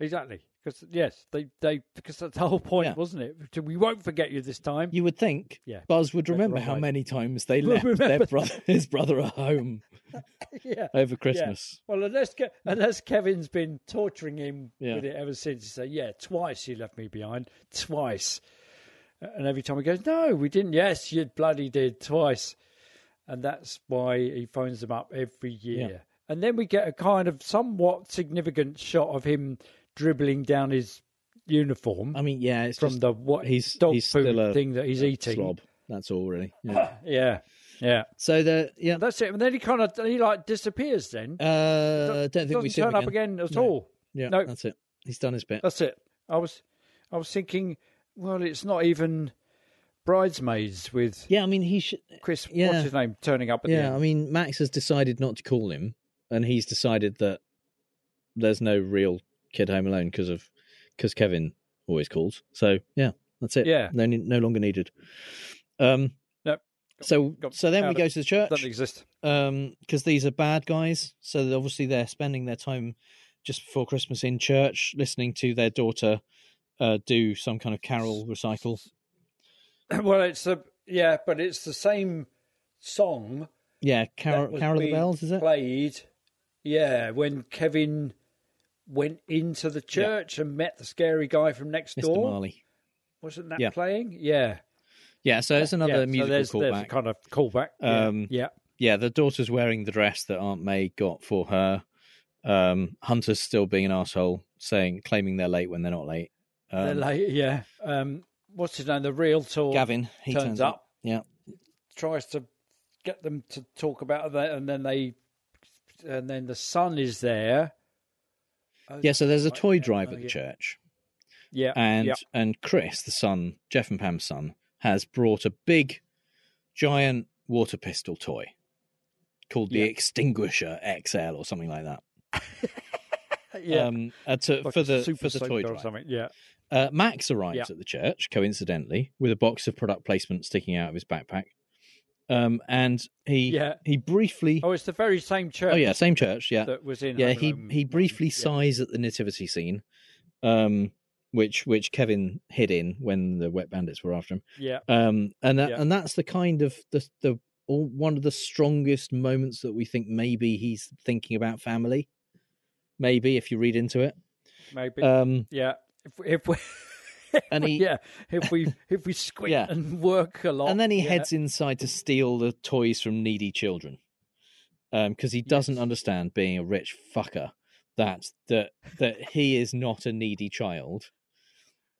E: Exactly. Because yes, they they because that's the whole point,
A: Yeah.
E: wasn't it? We won't forget you this time.
A: You would think
E: Yeah.
A: Buzz would remember how
E: way.
A: many times they left their brother, his brother at home
E: yeah.
A: over Christmas.
E: Well, unless Ke- unless Kevin's been torturing him
A: Yeah.
E: with it ever since. He say, "Yeah, twice you left me behind, twice," and every time he goes, "No, we didn't." Yes, you bloody did twice, and that's why he phones them up every year.
A: Yeah.
E: And then we get a kind of somewhat significant shot of him dribbling down his uniform
A: I mean, yeah, it's
E: from
A: just
E: the what
A: he's-
E: dog
A: he's
E: food
A: still a-
E: thing that he's eating.
A: slob. That's all, really. Yeah.
E: Yeah, yeah.
A: so the yeah,
E: That's it. And then he kind of he like disappears. Then
A: uh, don't think we see him
E: turn up again at
A: No.
E: all.
A: Yeah,
E: No.
A: that's it. He's done his bit.
E: That's it. I was, I was thinking, well, it's not even bridesmaids with
A: Yeah, I mean, he should.
E: Chris.
A: Yeah.
E: What's his name? Turning up at the
A: Yeah. I mean, Max has decided not to call him, and he's decided that there's no real kid home alone because of because Kevin always calls. So yeah, that's it.
E: Yeah.
A: no, no longer needed. Um,
E: Nope.
A: so
E: Got-
A: so then we go to the church.
E: Doesn't exist.
A: um because these are bad guys so obviously they're spending their time just before christmas in church listening to their daughter uh do some kind of carol recital
E: well, it's a yeah, but it's the same song.
A: Yeah, Carol, Carol of the Bells, is it?
E: Played, yeah, when Kevin went into the church and met the scary guy from next
A: Mr.
E: door.
A: Marley.
E: Wasn't that
A: Yeah.
E: playing? Yeah.
A: Yeah, so it's another
E: yeah, so
A: musical
E: there's, there's a
A: callback.
E: kind of callback. Yeah.
A: Um,
E: yeah.
A: yeah, the daughter's wearing the dress that Aunt May got for her. Um, Hunter's still being an asshole, saying claiming they're late when they're not late. Um,
E: They're late, yeah. Um, what's his name? The real realtor
A: Gavin, he
E: turns,
A: turns,
E: up,
A: Yeah,
E: tries to get them to talk about that, and then they, and then the son is there.
A: Yeah. So there's a toy drive
E: oh,
A: at the church,
E: Yeah,
A: and
E: yeah,
A: and Chris, the son, Jeff and Pam's son, has brought a big, giant water pistol toy called the
E: Yeah.
A: Extinguisher XL or something like that.
E: yeah.
A: Um, uh, to,
E: Like
A: for the for the toy
E: soaker or
A: drive.
E: something. Yeah,
A: Uh, Max arrives
E: Yeah.
A: at the church, coincidentally, with a box of product placement sticking out of his backpack. Um, and he
E: Yeah.
A: he briefly
E: Oh, it's the very same church.
A: oh yeah same church yeah
E: that was in.
A: yeah he he briefly
E: Yeah.
A: sighs at the nativity scene, um, which which Kevin hid in when the wet bandits were after him.
E: Yeah,
A: Um, and that,
E: Yeah.
A: and that's the kind of the the all, one of the strongest moments that we think maybe he's thinking about family. Maybe if you read into it,
E: maybe.
A: um,
E: yeah, if, if we.
A: and he
E: yeah, if we if we squint
A: Yeah.
E: and work a lot,
A: and then he
E: yeah.
A: heads inside to steal the toys from needy children um, because he doesn't
E: Yes.
A: understand being a rich fucker that that that he is not a needy child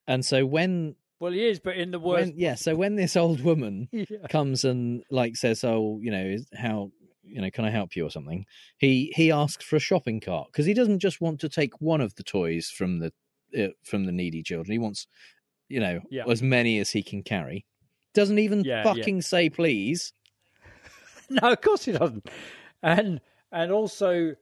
A: and so when,
E: Well, he is, but in the worst.
A: when yeah so when this old woman
E: yeah.
A: comes and like says oh you know how you know can i help you or something he he asks for a shopping cart because he doesn't just want to take one of the toys from the uh, from the needy children he wants you know
E: Yeah.
A: as many as he can carry doesn't even
E: Yeah, yeah.
A: fucking say please
E: No, of course he doesn't. And and also,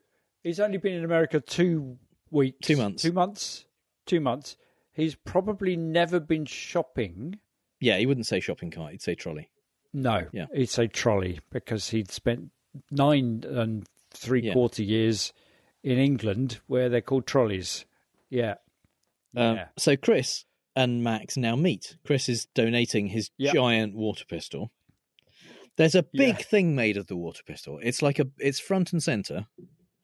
E: he's only been in America two weeks,
A: Two months.
E: two months, two months. He's probably never been shopping.
A: Yeah, he wouldn't say shopping cart. He'd say trolley.
E: No,
A: Yeah.
E: he'd say trolley because he'd spent nine and three
A: Yeah.
E: quarter years in England where they're called trolleys. Yeah,
A: Um,
E: Yeah.
A: So Chris and Max now meet. Chris is donating his
E: Yep.
A: giant water pistol. There's a big
E: Yeah.
A: thing made of the water pistol. It's like a it's front and center,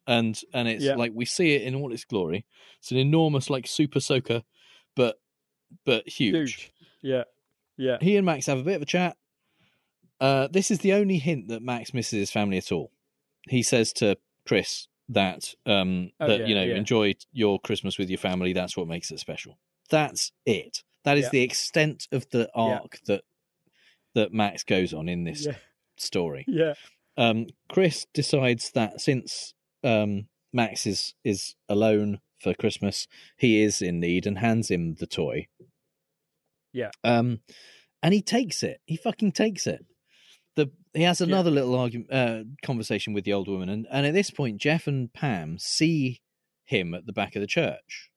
A: and and it's
E: Yeah.
A: like we see it in all its glory. It's an enormous like super soaker, but but huge.
E: huge. Yeah, yeah,
A: He and Max have a bit of a chat. Uh, this is the only hint that Max misses his family at all. He says to Chris that um,
E: Oh,
A: that
E: yeah,
A: you know
E: yeah.
A: enjoy your Christmas with your family. That's what makes it special. That's it. That is
E: Yeah.
A: the extent of the arc that that Max goes on in this
E: yeah,
A: story.
E: yeah.
A: Um, Chris decides that since um, Max is is alone for Christmas, he is in need and hands him the toy.
E: Yeah.
A: Um, and he takes it. He fucking takes it. The he has another little argument uh, conversation with the old woman, and and at this point, Jeff and Pam see him at the back of the church.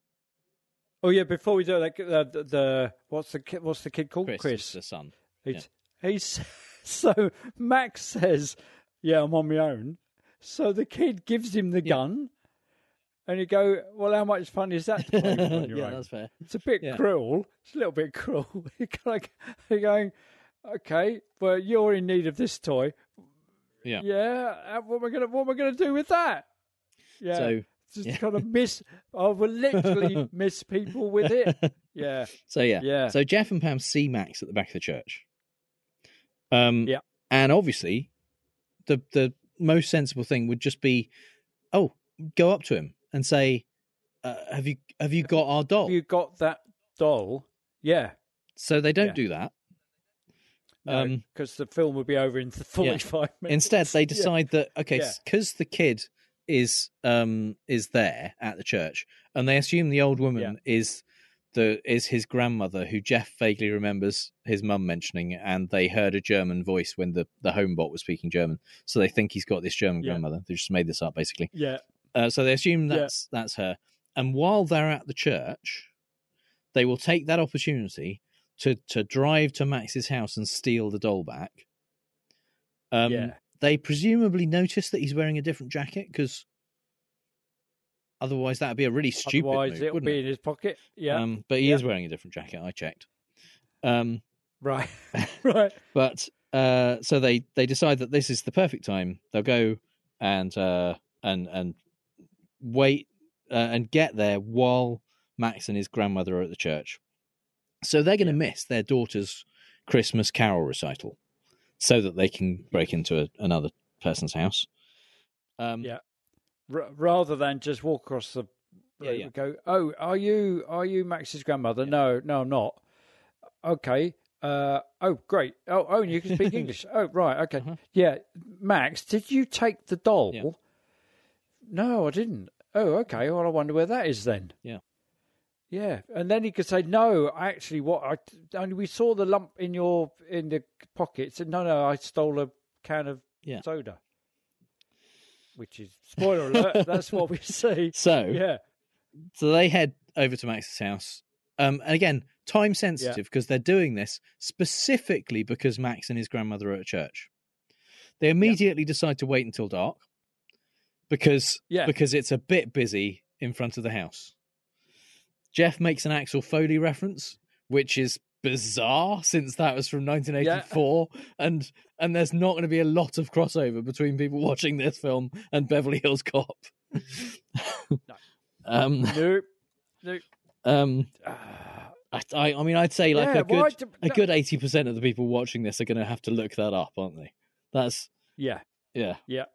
E: Oh yeah. Before we do that, uh, the, the what's the kid, what's the kid called?
A: Chris,
E: Chris.
A: the son.
E: He's, he's so Max says, "Yeah, I'm on my own." So the kid gives him the
A: Yeah.
E: gun, and you go, "Well, how much fun is that?" To play on your
A: yeah,
E: own?
A: that's fair.
E: It's a bit
A: yeah.
E: cruel. It's a little bit cruel. You're of you're going, "Okay, well, you're in need of this toy."
A: Yeah.
E: Yeah. uh, What I gonna What I gonna do with that? Yeah.
A: So
E: just
A: yeah.
E: kind of miss. I will literally miss people with it. Yeah.
A: So yeah,
E: Yeah.
A: So Jeff and Pam see Max at the back of the church. Um,
E: Yeah.
A: and obviously, the the most sensible thing would just be, oh, go up to him and say, uh, "Have you have you got our doll?"
E: Have you got that doll? Yeah.
A: So they don't
E: Yeah.
A: do that.
E: No,
A: Um,
E: because the film would be over in forty-five minutes.
A: Instead, they
E: Yeah.
A: decide that okay,
E: Yeah.
A: because the kid is um is there at the church, and they assume the old woman is the is his grandmother, who Jeff vaguely remembers his mum mentioning, and they heard a German voice when the the homebot was speaking German, so they think he's got this German
E: Yeah.
A: grandmother. They just made this up, basically.
E: Yeah.
A: Uh, so they assume
E: Yeah.
A: that's that's her, and while they're at the church, they will take that opportunity to to drive to Max's house and steal the doll back. Um,
E: Yeah.
A: They presumably notice that he's wearing a different jacket because otherwise that would be a really stupid
E: Otherwise,
A: move,
E: it'll be
A: it?
E: in his pocket. Yeah.
A: Um, but he
E: Yeah.
A: is wearing a different jacket. I checked. Um,
E: Right. right.
A: But uh, so they they decide that this is the perfect time. They'll go and uh, and and wait uh, and get there while Max and his grandmother are at the church. So they're going to miss their daughter's Christmas carol recital, so that they can break into a, another person's house. Um,
E: Yeah. R- rather than just walk across the
A: Yeah, yeah.
E: go, oh, are you are you Max's grandmother? No, no, I'm not. Okay. Uh, oh, great. Oh, oh, and you can speak English. Oh, right. Okay. Yeah, Max, did you take the doll?
A: Uh-huh. Yeah.
E: No, I didn't. Oh, okay. Well, I wonder where that is then.
A: Yeah.
E: Yeah, and then he could say, "No, actually, what I only we saw the lump in your in the pocket." Said, "No, no, I stole a can of
A: Yeah.
E: soda." Which is spoiler alert. that's what we see.
A: So
E: Yeah,
A: So they head over to Max's house. Um, and again, time sensitive because they're doing this specifically because Max and his grandmother are at church. They immediately decide to wait until dark because
E: Yeah.
A: because it's a bit busy in front of the house. Jeff makes an Axel Foley reference, which is bizarre since that was from 1984 and and there's not going to be a lot of crossover between people watching this film and Beverly Hills Cop. um
E: no, no.
A: um, I, I, I mean, I'd say like
E: Yeah,
A: a good,
E: do-
A: a good eighty percent of the people watching this are going to have to look that up, aren't they? That's
E: yeah,
A: yeah,
E: yeah,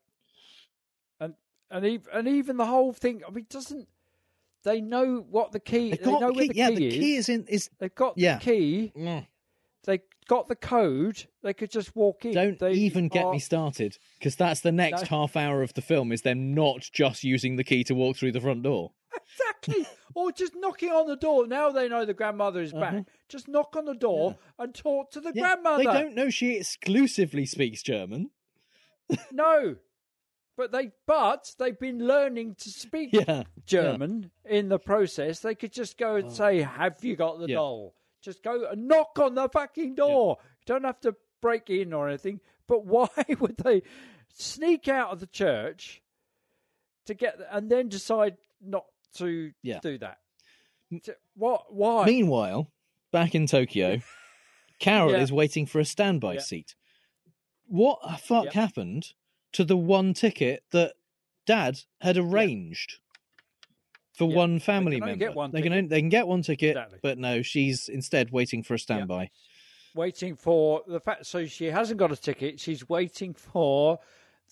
E: and and even and even the whole thing. I mean, doesn't they know what the key?
A: They've
E: They know
A: the
E: where
A: key.
E: the
A: yeah,
E: key
A: the
E: is.
A: key is in. Is
E: They've got
A: yeah.
E: the key.
A: Mm.
E: They got the code. They could just walk in.
A: don't
E: They
A: even get
E: are-
A: me started because that's the next
E: No.
A: half hour of the film is them not just using the key to walk through the front door.
E: Exactly. or just knocking on the door. Now they know the grandmother is back. Just knock on the door and talk to the
A: Uh-huh. Yeah,
E: grandmother.
A: They don't know she exclusively speaks German.
E: No. But they but they've been learning to speak
A: Yeah,
E: German in the process. They could just go and oh. say, Have you got the
A: Oh. Yeah.
E: doll? Just go and knock on the fucking door. You don't have to break in or anything. But why would they sneak out of the church to get and then decide not to
A: Yeah.
E: do that? To- What why?
A: Meanwhile, back in Tokyo, Carol
E: Yeah.
A: is waiting for a standby
E: Yeah.
A: seat. What the fuck happened to the one ticket that Dad had arranged for
E: Yeah.
A: one
E: They
A: family
E: only
A: member?
E: one
A: they can only, they can get one ticket,
E: Exactly.
A: but no, she's instead waiting for a standby.
E: waiting for the fact so she hasn't got a ticket she's waiting for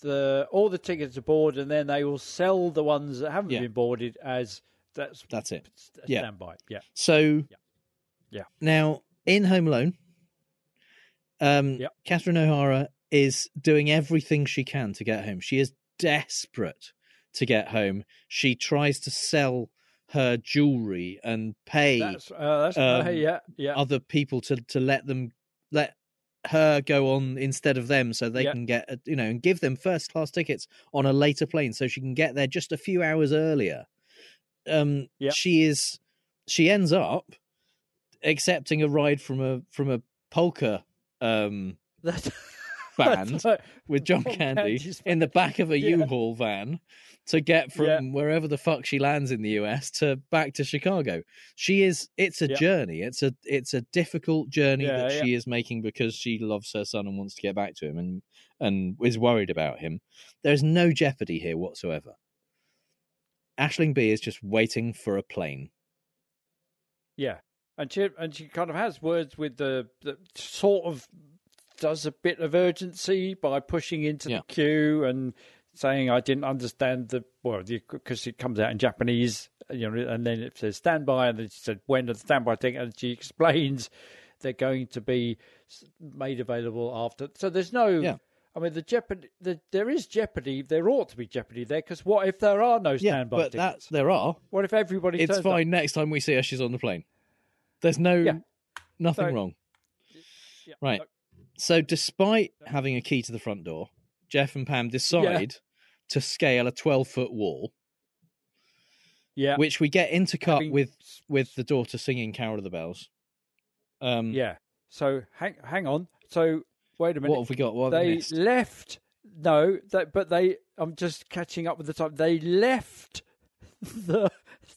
E: the all the tickets are board and then they will sell the ones that haven't
A: Yeah.
E: been boarded as that's
A: That's it. Yeah.
E: standby yeah
A: So
E: Yeah.
A: now in Home Alone, um,
E: Yep.
A: Catherine O'Hara is doing everything she can to get home. She is desperate to get home. She tries to sell her jewelry and pay
E: that's uh, that's
A: um,
E: yeah yeah
A: other people to to let them let her go on instead of them so they
E: Yeah.
A: can get you know and give them first class tickets on a later plane so she can get there just a few hours earlier um
E: Yeah.
A: she is she ends up accepting a ride from a from a polka um band with John
E: John
A: Candy in the back of a
E: Yeah.
A: haul van to get from
E: Yeah.
A: wherever the fuck she lands in the US to back to Chicago. She is it's a
E: Yeah.
A: journey. It's a it's a difficult journey
E: Yeah,
A: that she is making because she loves her son and wants to get back to him and and is worried about him. There's no jeopardy here whatsoever. Aisling Bea is just waiting for a plane.
E: yeah and she and she kind of has words with the, the sort of does a bit of urgency by pushing into
A: Yeah.
E: the queue and saying I didn't understand the well because it comes out in Japanese, you know, and then it says standby, and then she said when the standby thing, and she explains they're going to be made available after. So there's no.
A: Yeah.
E: I mean, the jeopardy. The, there is jeopardy. There ought to be jeopardy there because what if there are no
A: Yeah,
E: standby
A: but that
E: tickets?
A: there are.
E: What if everybody?
A: It's
E: turns up?
A: fine next time we see her she's on the plane. There's no
E: Yeah.
A: nothing
E: So-
A: wrong.
E: Yeah,
A: Right.
E: no,
A: So, despite having a key to the front door, Jeff and Pam decide to scale a 12 foot wall,
E: Yeah.
A: which we get intercut
E: Having-
A: with with the daughter singing "Carol of the Bells." Um,
E: Yeah. So hang hang on. So wait a minute.
A: what have we got? What have
E: they left. No, that but they. I'm just catching up with the time. They left the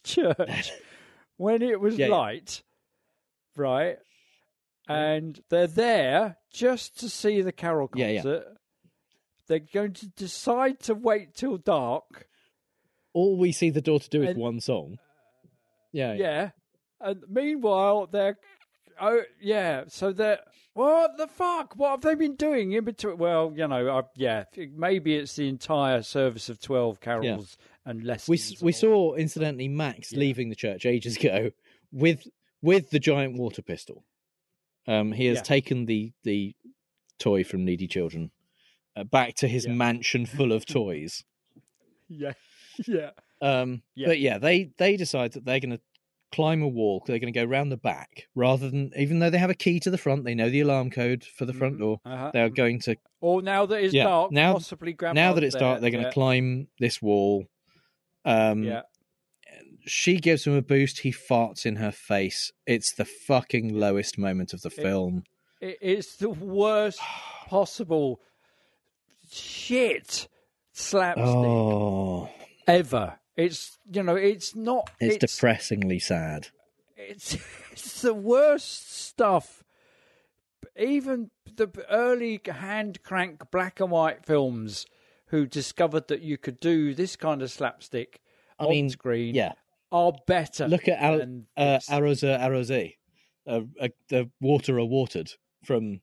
E: church when it was
A: Yeah, yeah.
E: light, right? And they're there just to see the Carol
A: Yeah, yeah.
E: concert. They're going to decide to wait till dark.
A: All we see the daughter do is
E: And-
A: one song. Yeah,
E: Yeah. And meanwhile, they're. Oh, yeah. So they're. What the fuck? What have they been doing in between? Well, you know, I, yeah. Maybe it's the entire service of 12 carols and lessons.
A: We we saw incidentally Max leaving the church ages ago with with the giant water pistol. Um, he has
E: Yeah.
A: taken the the toy from needy children uh, back to his
E: Yeah.
A: mansion full of toys.
E: Yeah. Yeah.
A: Um,
E: Yeah.
A: But yeah, they they decide that they're going to climb a wall. They're going to go round the back rather than even though they have a key to the front. They know the alarm code for the front door.
E: Uh-huh.
A: They are going to
E: Or now that it's
A: Yeah,
E: dark,
A: now-
E: possibly grandma's
A: now that it's
E: there,
A: dark. They're going to climb this wall. Um,
E: Yeah.
A: She gives him a boost. He farts in her face. It's the fucking lowest moment of the film.
E: It, it's the worst possible shit slapstick
A: Oh,
E: ever. It's you know, it's not.
A: it's,
E: It's
A: depressingly sad.
E: it's it's the worst stuff. Even the early hand crank black and white films, who discovered that you could do this kind of slapstick
A: I
E: on
A: mean,
E: screen,
A: yeah.
E: Are better.
A: Look at Al- uh,
E: this.
A: Arosa Arose, uh, uh, the water are watered from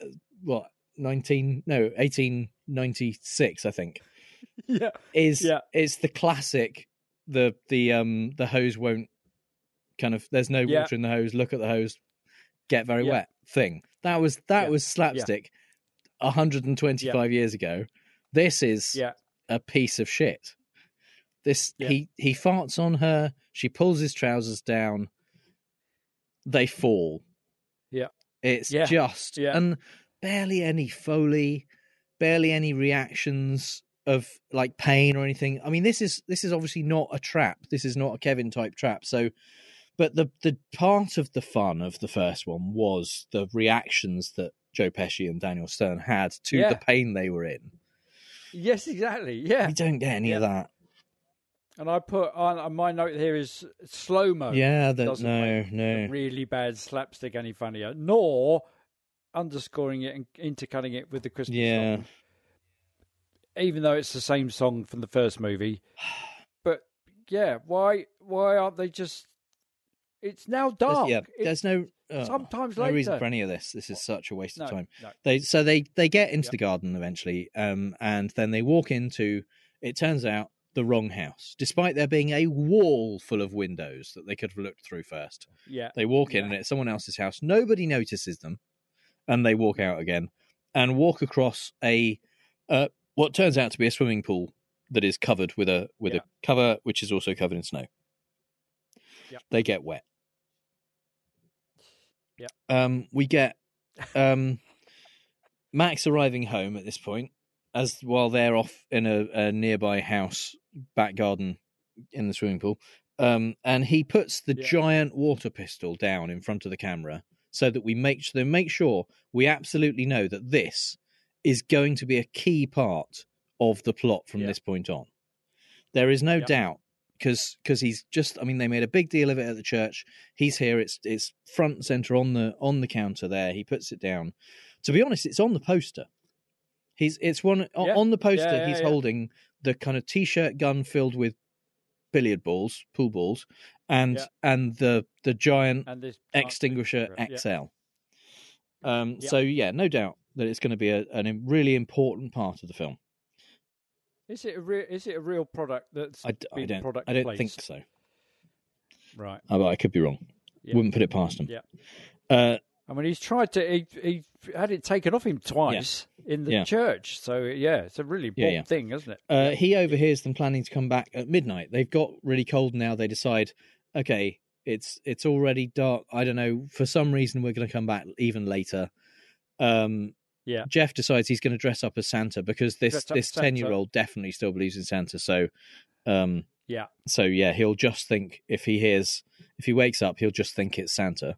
A: uh, what nineteen no eighteen ninety six I think
E: yeah,
A: is
E: Yeah.
A: it's the classic the the um the hose won't kind of there's no
E: Yeah.
A: water in the hose look at the hose get very
E: Yeah.
A: wet thing that was that
E: Yeah.
A: was slapstick 125 years ago this is
E: yeah,
A: a piece of shit this
E: Yeah.
A: he he farts on her she pulls his trousers down they fall
E: Yeah.
A: it's
E: Yeah.
A: just
E: Yeah.
A: and barely any foley barely any reactions of like pain or anything i mean this is this is obviously not a trap this is not a kevin type trap so but the the part of the fun of the first one was the reactions that joe pesci and daniel stern had to
E: Yeah.
A: the pain they were in
E: yes, exactly, yeah.
A: we don't get any of that
E: And I put on my note here is slow mo.
A: yeah that no no
E: really bad slapstick any funnier, nor underscoring it and intercutting it with the Christmas
A: Yeah.
E: song. Even though it's the same song from the first movie, but yeah, why why aren't they just? It's now
A: There's-
E: dark.
A: yeah
E: It-
A: there's no oh,
E: sometimes
A: no reason for any of this this is such a waste
E: no,
A: of time
E: no.
A: they so they they get into
E: Yep.
A: the garden eventually um and then they walk into it turns out the wrong house despite there being a wall full of windows that they could have looked through first
E: Yeah,
A: they walk in
E: Yeah.
A: and it's someone else's house nobody notices them and they walk out again and walk across a uh, what turns out to be a swimming pool that is covered with a with
E: Yeah.
A: a cover which is also covered in snow
E: Yep.
A: they get wet
E: Yeah.
A: um we get um max arriving home at this point as while they're off in a, a nearby house back garden in the swimming pool um and he puts the
E: Yeah.
A: giant water pistol down in front of the camera so that we make so make sure we absolutely know that this is going to be a key part of the plot from
E: Yeah.
A: this point on there is no
E: Yeah.
A: doubt because because he's just i mean they made a big deal of it at the church he's here it's it's front and center on the on the counter there he puts it down to be honest it's on the poster he's it's one
E: Yeah.
A: on the poster he's holding the kind of t-shirt gun filled with billiard balls pool balls and
E: Yeah.
A: and the the giant
E: and this
A: extinguisher
E: Yeah.
A: xl um
E: Yeah.
A: so yeah no doubt that it's going to be a, an really important part of the film
E: Is it a real? Is it a real product that's
A: i, d- I
E: been
A: don't
E: product
A: i don't think so
E: Right.
A: Oh, but I could be wrong. Wouldn't put it past him.
E: Yeah.
A: Uh,
E: I mean, he's tried to. He, he had it taken off him twice in the
A: Yeah.
E: church. So yeah, it's a really
A: Yeah,
E: bold
A: yeah.
E: thing, isn't it?
A: uh, he overhears them planning to come back at midnight. They've got really cold now. They decide, okay, it's it's already dark. I don't know. For some reason, we're going to come back even later. Um,
E: Yeah.
A: Jeff decides he's going to dress up as Santa because this this ten year old definitely still believes in Santa. So, um,
E: Yeah.
A: so yeah, he'll just think if he hears if he wakes up, he'll just think it's Santa.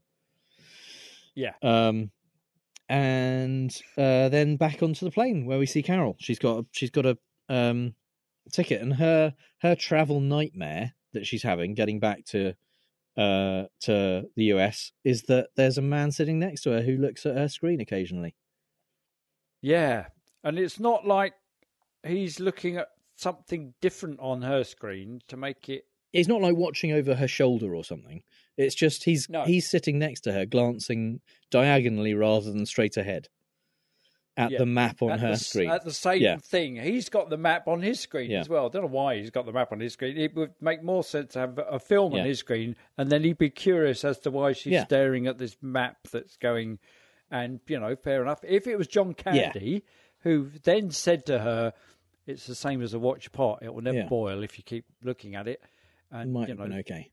E: Yeah.
A: Um, and uh, then back onto the plane where we see Carol. She's got a, she's got a um ticket, and her her travel nightmare that she's having getting back to uh, to the US is that there's a man sitting next to her who looks at her screen occasionally.
E: Yeah, and it's not like he's looking at something different on her screen to make it.
A: It's not like watching over her shoulder or something. It's just he's
E: No.
A: he's sitting next to her, glancing diagonally rather than straight ahead at
E: Yeah.
A: the map on
E: at
A: her
E: the,
A: screen.
E: At the same
A: Yeah.
E: thing, he's got the map on his screen
A: Yeah.
E: as well. I don't know why he's got the map on his screen. It would make more sense to have a film on his screen, and then he'd be curious as to why she's staring at this map that's going. And you know, fair enough. If it was John. Candy who then said to her, "It's the same as a watch pot; it will never boil if you keep looking at it." And
A: might
E: you
A: have been okay.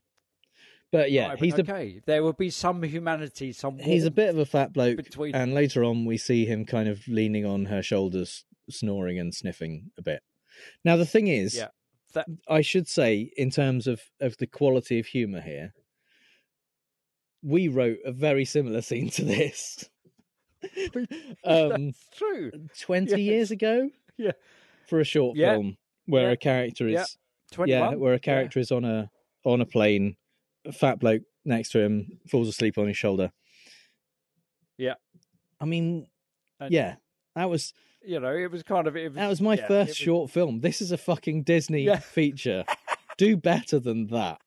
A: But yeah, he's the
E: okay. There will be some humanity, some.
A: he's a bit of a fat bloke,
E: between-
A: and later on we see him kind of leaning on her shoulders, snoring and sniffing a bit. Now the thing is,
E: Yeah. That
A: I should say, in terms of of the quality of humor here, we wrote a very similar scene to this. um,
E: that's true.
A: twenty
E: Yes.
A: years ago,
E: Yeah.
A: for a short
E: Yeah.
A: film where
E: Yeah.
A: a character is
E: Yeah. Twenty-one.
A: yeah, where a character is on a on a plane, a fat bloke next to him falls asleep on his shoulder.
E: Yeah.
A: I mean,
E: And-
A: yeah, that was
E: you know, it was kind of it was,
A: that was my
E: yeah,
A: first
E: was-
A: short film. This is a fucking Disney
E: Yeah.
A: feature. Do better than that.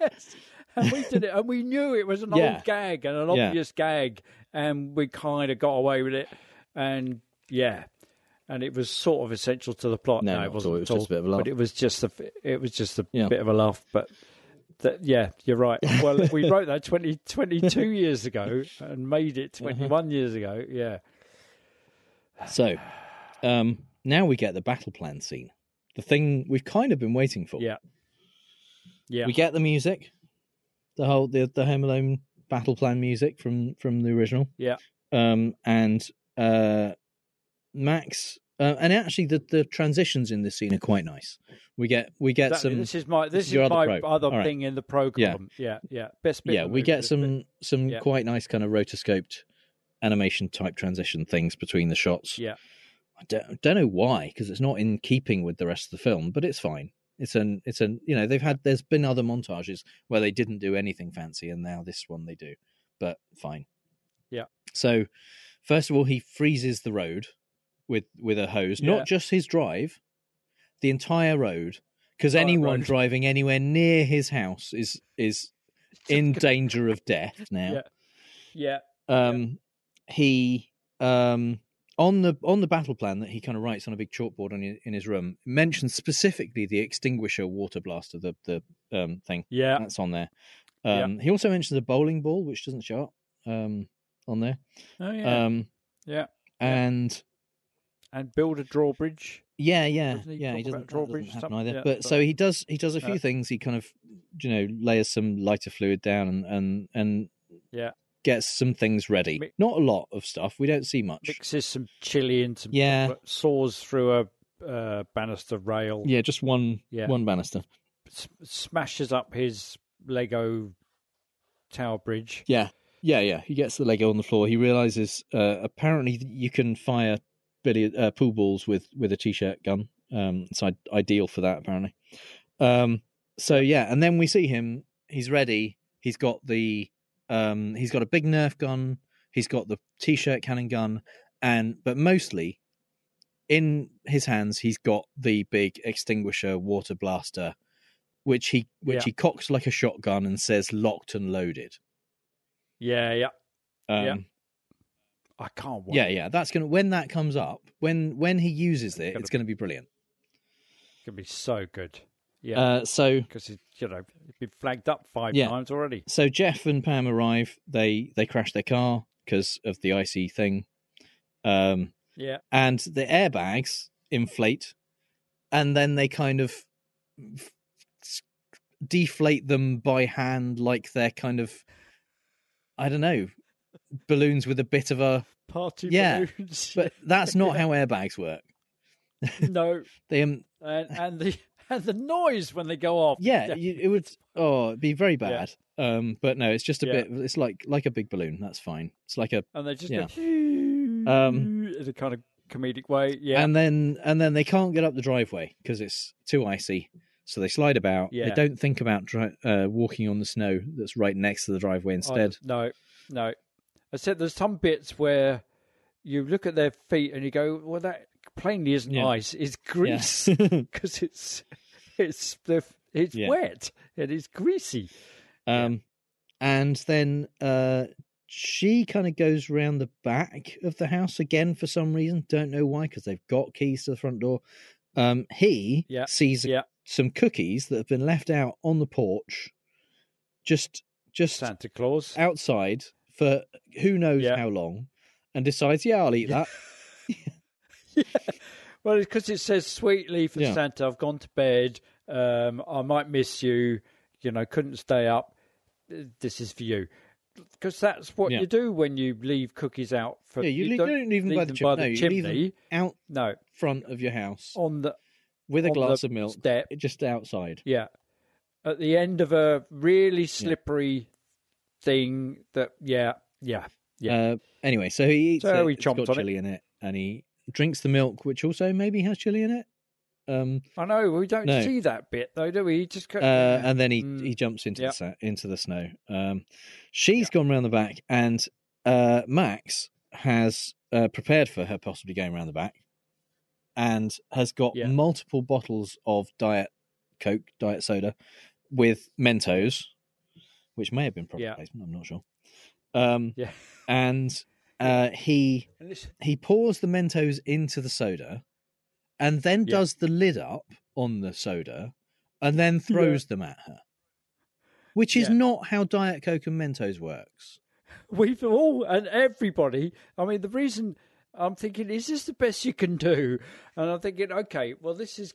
E: Yes, and we did it, and we knew it was an
A: Yeah.
E: old gag and an
A: Yeah.
E: obvious gag, and we kind of got away with it, and yeah, and it was sort of essential to the plot.
A: No,
E: No, it wasn't
A: It was
E: at
A: just a bit of a laugh.
E: but it was just a it was just a
A: Yeah.
E: bit of a laugh, but. That, yeah, you're right. Well, we wrote that 20, 22 years ago and made it
A: Mm-hmm.
E: 21 years ago. Yeah.
A: So, um, now we get the battle plan scene. The thing we've kind of been waiting for.
E: Yeah. Yeah.
A: We get the music, the whole the the Home Alone battle plan music from from the original.
E: Yeah.
A: Um, and uh, Max, uh, and actually the the transitions in this scene are quite nice. We get we get
E: Exactly.
A: some
E: This is my this
A: is your other
E: my
A: probe.
E: other
A: right.
E: thing in the program. Yeah, yeah. yeah. Best bit.
A: yeah we get some
E: bit.
A: some
E: Yeah.
A: quite nice kind of rotoscoped animation type transition things between the shots.
E: Yeah.
A: I don't, don't know why because it's not in keeping with the rest of the film, but it's fine. It's an it's an you know they've had there's been other montages where they didn't do anything fancy and now this one they do, but fine.
E: Yeah.
A: So first of all, he freezes the road with with a hose,
E: Yeah.
A: not just his drive, the entire road, because
E: Entire
A: anyone
E: road.
A: driving anywhere near his house is is in danger of death now.
E: Yeah.
A: Um, he um on the on the battle plan that he kind of writes on a big chalkboard on in his room mentions specifically the extinguisher water blaster, the the um thing
E: Yeah.
A: that's on there.
E: Yeah.
A: Um, he also mentions a bowling ball which doesn't show up um on there.
E: Oh yeah.
A: Um,
E: yeah.
A: and
E: And build a drawbridge.
A: yeah, yeah,
E: he
A: yeah. He doesn't,
E: drawbridge
A: happen either.
E: Yeah,
A: but
E: so-
A: so he does he does a few
E: Yeah.
A: things. He kind of you know layers some lighter fluid down and and and
E: Yeah.
A: gets some things ready.
E: Mi-
A: Not a lot of stuff. We don't see much.
E: Mixes some chili and some
A: Yeah.
E: saws through a uh, banister rail.
A: Yeah, just one
E: Yeah.
A: one banister.
E: S- smashes up his Lego tower bridge.
A: Yeah, yeah, yeah. He gets the Lego on the floor. He realizes uh, apparently you can fire billiard uh, pool balls with with a t-shirt gun. Um, it's ideal for that apparently. Um, so yeah, and then we see him. He's ready. He's got the um, he's got a big Nerf gun. He's got the t-shirt cannon gun, and but mostly in his hands he's got the big extinguisher water blaster, which he which
E: Yeah.
A: he cocks like a shotgun and says locked and loaded.
E: Yeah, yeah.
A: Um,
E: Yeah. I can't wait.
A: yeah, yeah. That's gonna when that comes up, when when he uses it,
E: Gonna
A: it's gonna be brilliant.
E: It's gonna be so good. Yeah,
A: Uh, so
E: because you know it's been flagged up five
A: Yeah.
E: times already.
A: so Jeff and Pam arrive. They they crash their car because of the icy thing, um,
E: Yeah,
A: and the airbags inflate, and then they kind of deflate them by hand, like they're kind of I don't know balloons with a bit of a.
E: party
A: Yeah,
E: balloons.
A: But that's not
E: Yeah.
A: how airbags work.
E: no,
A: They um,
E: and and the and the noise when they go off.
A: yeah, you, it would. Oh, it'd be very
E: Yeah.
A: bad. Um, but no, it's just a
E: Yeah.
A: bit. It's like like a big balloon. That's fine. It's like a
E: and they just
A: Yeah.
E: go
A: Um,
E: in a kind of comedic way. Yeah,
A: and then and then they can't get up the driveway because it's too icy. So they slide about.
E: Yeah.
A: They don't think about dri- uh, walking on the snow that's right next to the driveway instead.
E: no, no. I said there's some bits where you look at their feet and you go, well, that plainly isn't
A: Yeah.
E: ice; it's grease
A: Yeah.
E: because it's it's the it's
A: Yeah.
E: wet and it's greasy.
A: Um, and then uh, she kind of goes round the back of the house again for some reason. Don't know why, because they've got keys to the front door. Um, he
E: Yeah,
A: sees
E: yeah.
A: some cookies that have been left out on the porch, just just
E: Santa Claus.
A: outside for who knows
E: Yeah.
A: how long, and decides, yeah, I'll eat that.
E: Well, because it says sweetly for
A: Yeah.
E: Santa, I've gone to bed. Um, I might miss you. You know, couldn't stay up. This is for you. Because that's what
A: Yeah.
E: you do when you leave cookies out for.
A: yeah, you, leave,
E: don't
A: don't even
E: leave
A: by the,
E: them
A: chim-
E: by
A: no,
E: the
A: you leave them
E: chimney.
A: out
E: No,
A: front of your house
E: on the
A: with a glass of milk,
E: step.
A: just outside.
E: yeah, at the end of a really slippery thing. That yeah, yeah, yeah.
A: Uh, anyway, so he eats
E: So
A: it.
E: he chomped
A: got
E: on it.
A: chili in it, and he drinks the milk, which also maybe has chili in it. Um,
E: I know we don't
A: no.
E: see that bit though, do we? He just
A: uh, and then he
E: Mm.
A: he jumps into
E: Yeah.
A: the into the snow. Um, she's gone round the back, and uh, Max has uh, prepared for her possibly going round the back, and has got
E: Yeah.
A: multiple bottles of diet Coke, diet soda, with Mentos, which may have been product
E: Yeah.
A: placement. I'm not sure. Um,
E: yeah.
A: and uh, he
E: And this-
A: he pours the Mentos into the soda and then
E: Yeah.
A: does the lid up on the soda and then throws them at her. Which is
E: Yeah.
A: not how Diet Coke and Mentos works.
E: We've all and everybody. I mean, the reason I'm thinking is this the best you can do, and I'm thinking, okay, well, this is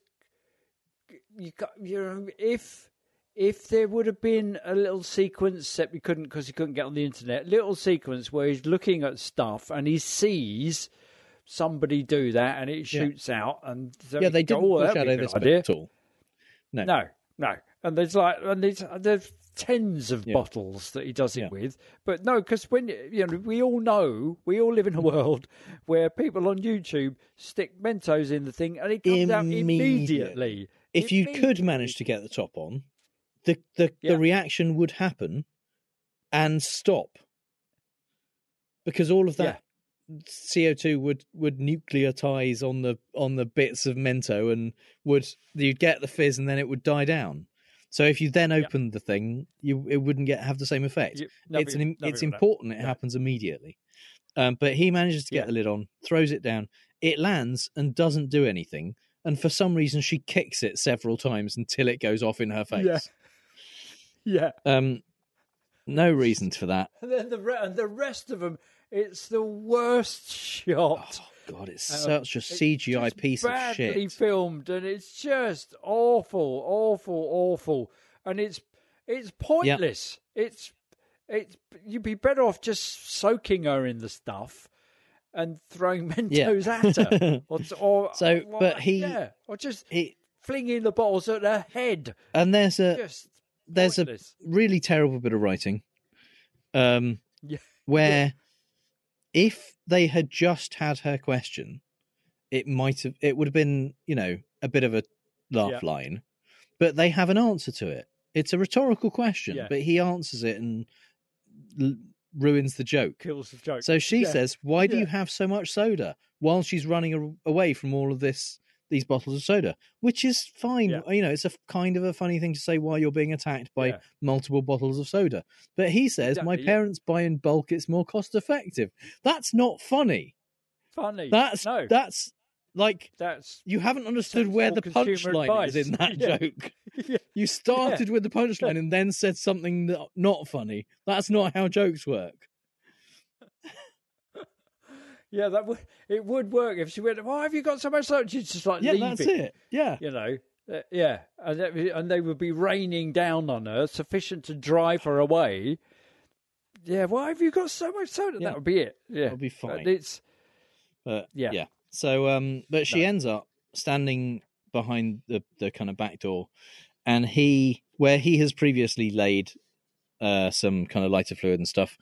E: you got you know if if there would have been a little sequence that we couldn't because he couldn't get on the internet, little sequence where he's looking at stuff and he sees somebody do that and it
A: Yeah.
E: shoots out and so
A: yeah, they
E: go,
A: didn't
E: oh, that'd
A: foreshadow this
E: idea.
A: at all. No.
E: No, no. And there's like, and there's there's tens of
A: Yeah.
E: bottles that he does it
A: Yeah.
E: with. But no, because when you know, we all know, we all live in a world where people on YouTube stick Mentos in the thing, and it comes out
A: Immediately.
E: immediately.
A: If you could manage to get the top on, the the,
E: Yeah.
A: the reaction would happen and stop. Because all of that CO2 would would nucleotize on the on the bits of Mento and would you'd get the fizz and then it would die down. So if you then opened the thing, you it wouldn't get have the same effect.
E: You-
A: it's an,
E: nothing-
A: im-
E: nothing
A: it's important it happens immediately. Um, but he manages to get
E: Yeah.
A: the lid on, throws it down. It lands and doesn't do anything. And for some reason, she kicks it several times until it goes off in her face.
E: Yeah. Yeah,
A: Um, no reasons for that.
E: and then the re- and the rest of them, it's the worst shot.
A: Oh God, it's
E: Um,
A: such a CGI piece of
E: badly
A: shit.
E: filmed, and it's just awful, awful, awful, and it's it's pointless. It's it's you'd be better off just soaking her in the stuff and throwing
A: Yeah.
E: Mentos at her, or, or
A: So,
E: or-
A: but he-
E: yeah, or just
A: He,
E: flinging the bottles at her head.
A: and there's a
E: Just
A: there's a really terrible bit of writing, um,
E: Yeah.
A: where if they had just had her question, it might have it would have been you know a bit of a laugh
E: Yeah.
A: line, but they have an answer to it. It's a rhetorical question,
E: Yeah.
A: but he answers it and l- ruins the joke.
E: kills the joke.
A: So she
E: Yeah.
A: says, "Why do you have so much soda?" While she's running a- away from all of this, these bottles of soda, which is fine.
E: Yeah.
A: You know, it's a kind of a funny thing to say while you're being attacked by
E: Yeah.
A: multiple bottles of soda. But he says, "My
E: Exactly, yeah.
A: parents buy in bulk; it's more cost effective." That's not funny.
E: funny.
A: That's
E: no,
A: that's like
E: that's
A: you haven't understood where the punchline is in that
E: Yeah.
A: joke.
E: yeah.
A: You started with the punchline and then said something not funny. That's not how jokes work.
E: Yeah, that would it would work if she went. Why have you got so much soda? She'd just like
A: Yeah,
E: leave
A: that's
E: it.
A: Yeah.
E: You know, Uh, yeah, and and they would be raining down on her, sufficient to drive her away. Yeah, why have you got so much soda?
A: Yeah.
E: That would be it. Yeah,
A: it'll be fine.
E: It's
A: But
E: Yeah.
A: yeah. So um but she
E: No.
A: ends up standing behind the the kind of back door and he where he has previously laid uh some kind of lighter fluid and stuff.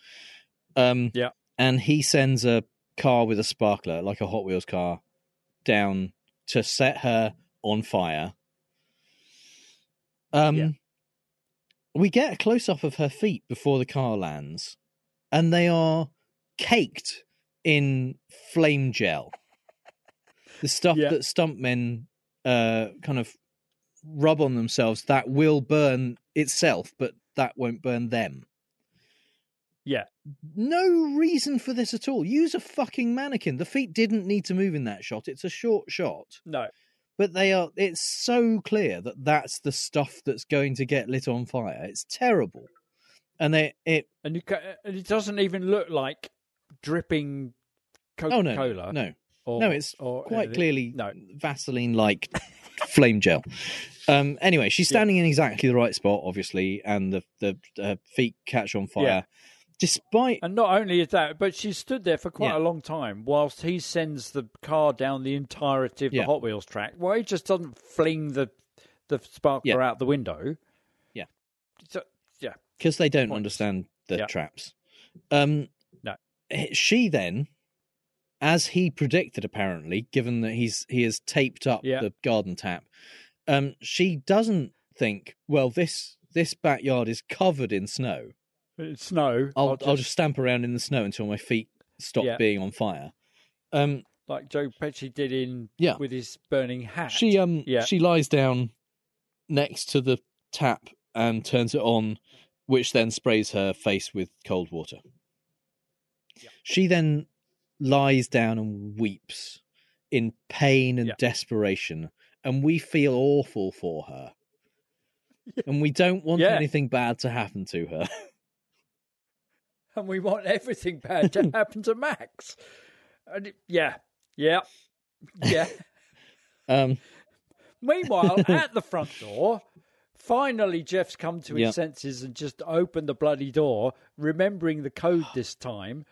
A: Um
E: Yeah.
A: and he sends a car with a sparkler, like a Hot Wheels car, down to set her on fire. Um,
E: Yeah.
A: we get a close up of her feet before the car lands, and they are caked in flame gel. The stuff
E: Yeah.
A: that stuntmen uh, kind of rub on themselves that will burn itself, but that won't burn them.
E: Yeah.
A: No reason for this at all. Use a fucking mannequin. The feet didn't need to move in that shot. It's a short shot
E: No.
A: but they are it's so clear that that's the stuff that's going to get lit on fire it's terrible and they it
E: And you ca- and it doesn't even look like dripping
A: oh
E: Coca
A: no
E: Cola.
A: no
E: or,
A: no it's
E: or
A: quite
E: anything.
A: clearly
E: No.
A: vaseline like flame gel um anyway she's standing in exactly the right spot obviously and the the uh, feet catch on fire
E: Yeah.
A: Despite
E: And not only is that, but she stood there for quite
A: Yeah.
E: a long time whilst he sends the car down the entirety of
A: Yeah.
E: the Hot Wheels track. Why he just doesn't fling the the sparkler
A: Yeah.
E: out the window?
A: Yeah.
E: So, yeah.
A: because they don't
E: Points.
A: understand the traps. Um,
E: No.
A: She then, as he predicted, apparently, given that he's he has taped up the garden tap, um, she doesn't think, well, this this backyard is covered in snow.
E: It's snow.
A: I'll I'll just, stamp around in the snow until my feet stop
E: Yeah.
A: being on fire. Um,
E: like Joe Pesci did in
A: Yeah.
E: with his burning hat.
A: she um
E: Yeah.
A: she lies down next to the tap and turns it on which then sprays her face with cold water she then lies down and weeps in pain and
E: Yeah.
A: desperation and we feel awful for her and we don't want
E: Yeah.
A: anything bad to happen to her
E: and we want everything bad to happen to Max. And it- yeah, yeah, yeah.
A: um
E: Meanwhile, at the front door, finally Jeff's come to his
A: Yeah.
E: senses and just opened the bloody door, remembering the code this time,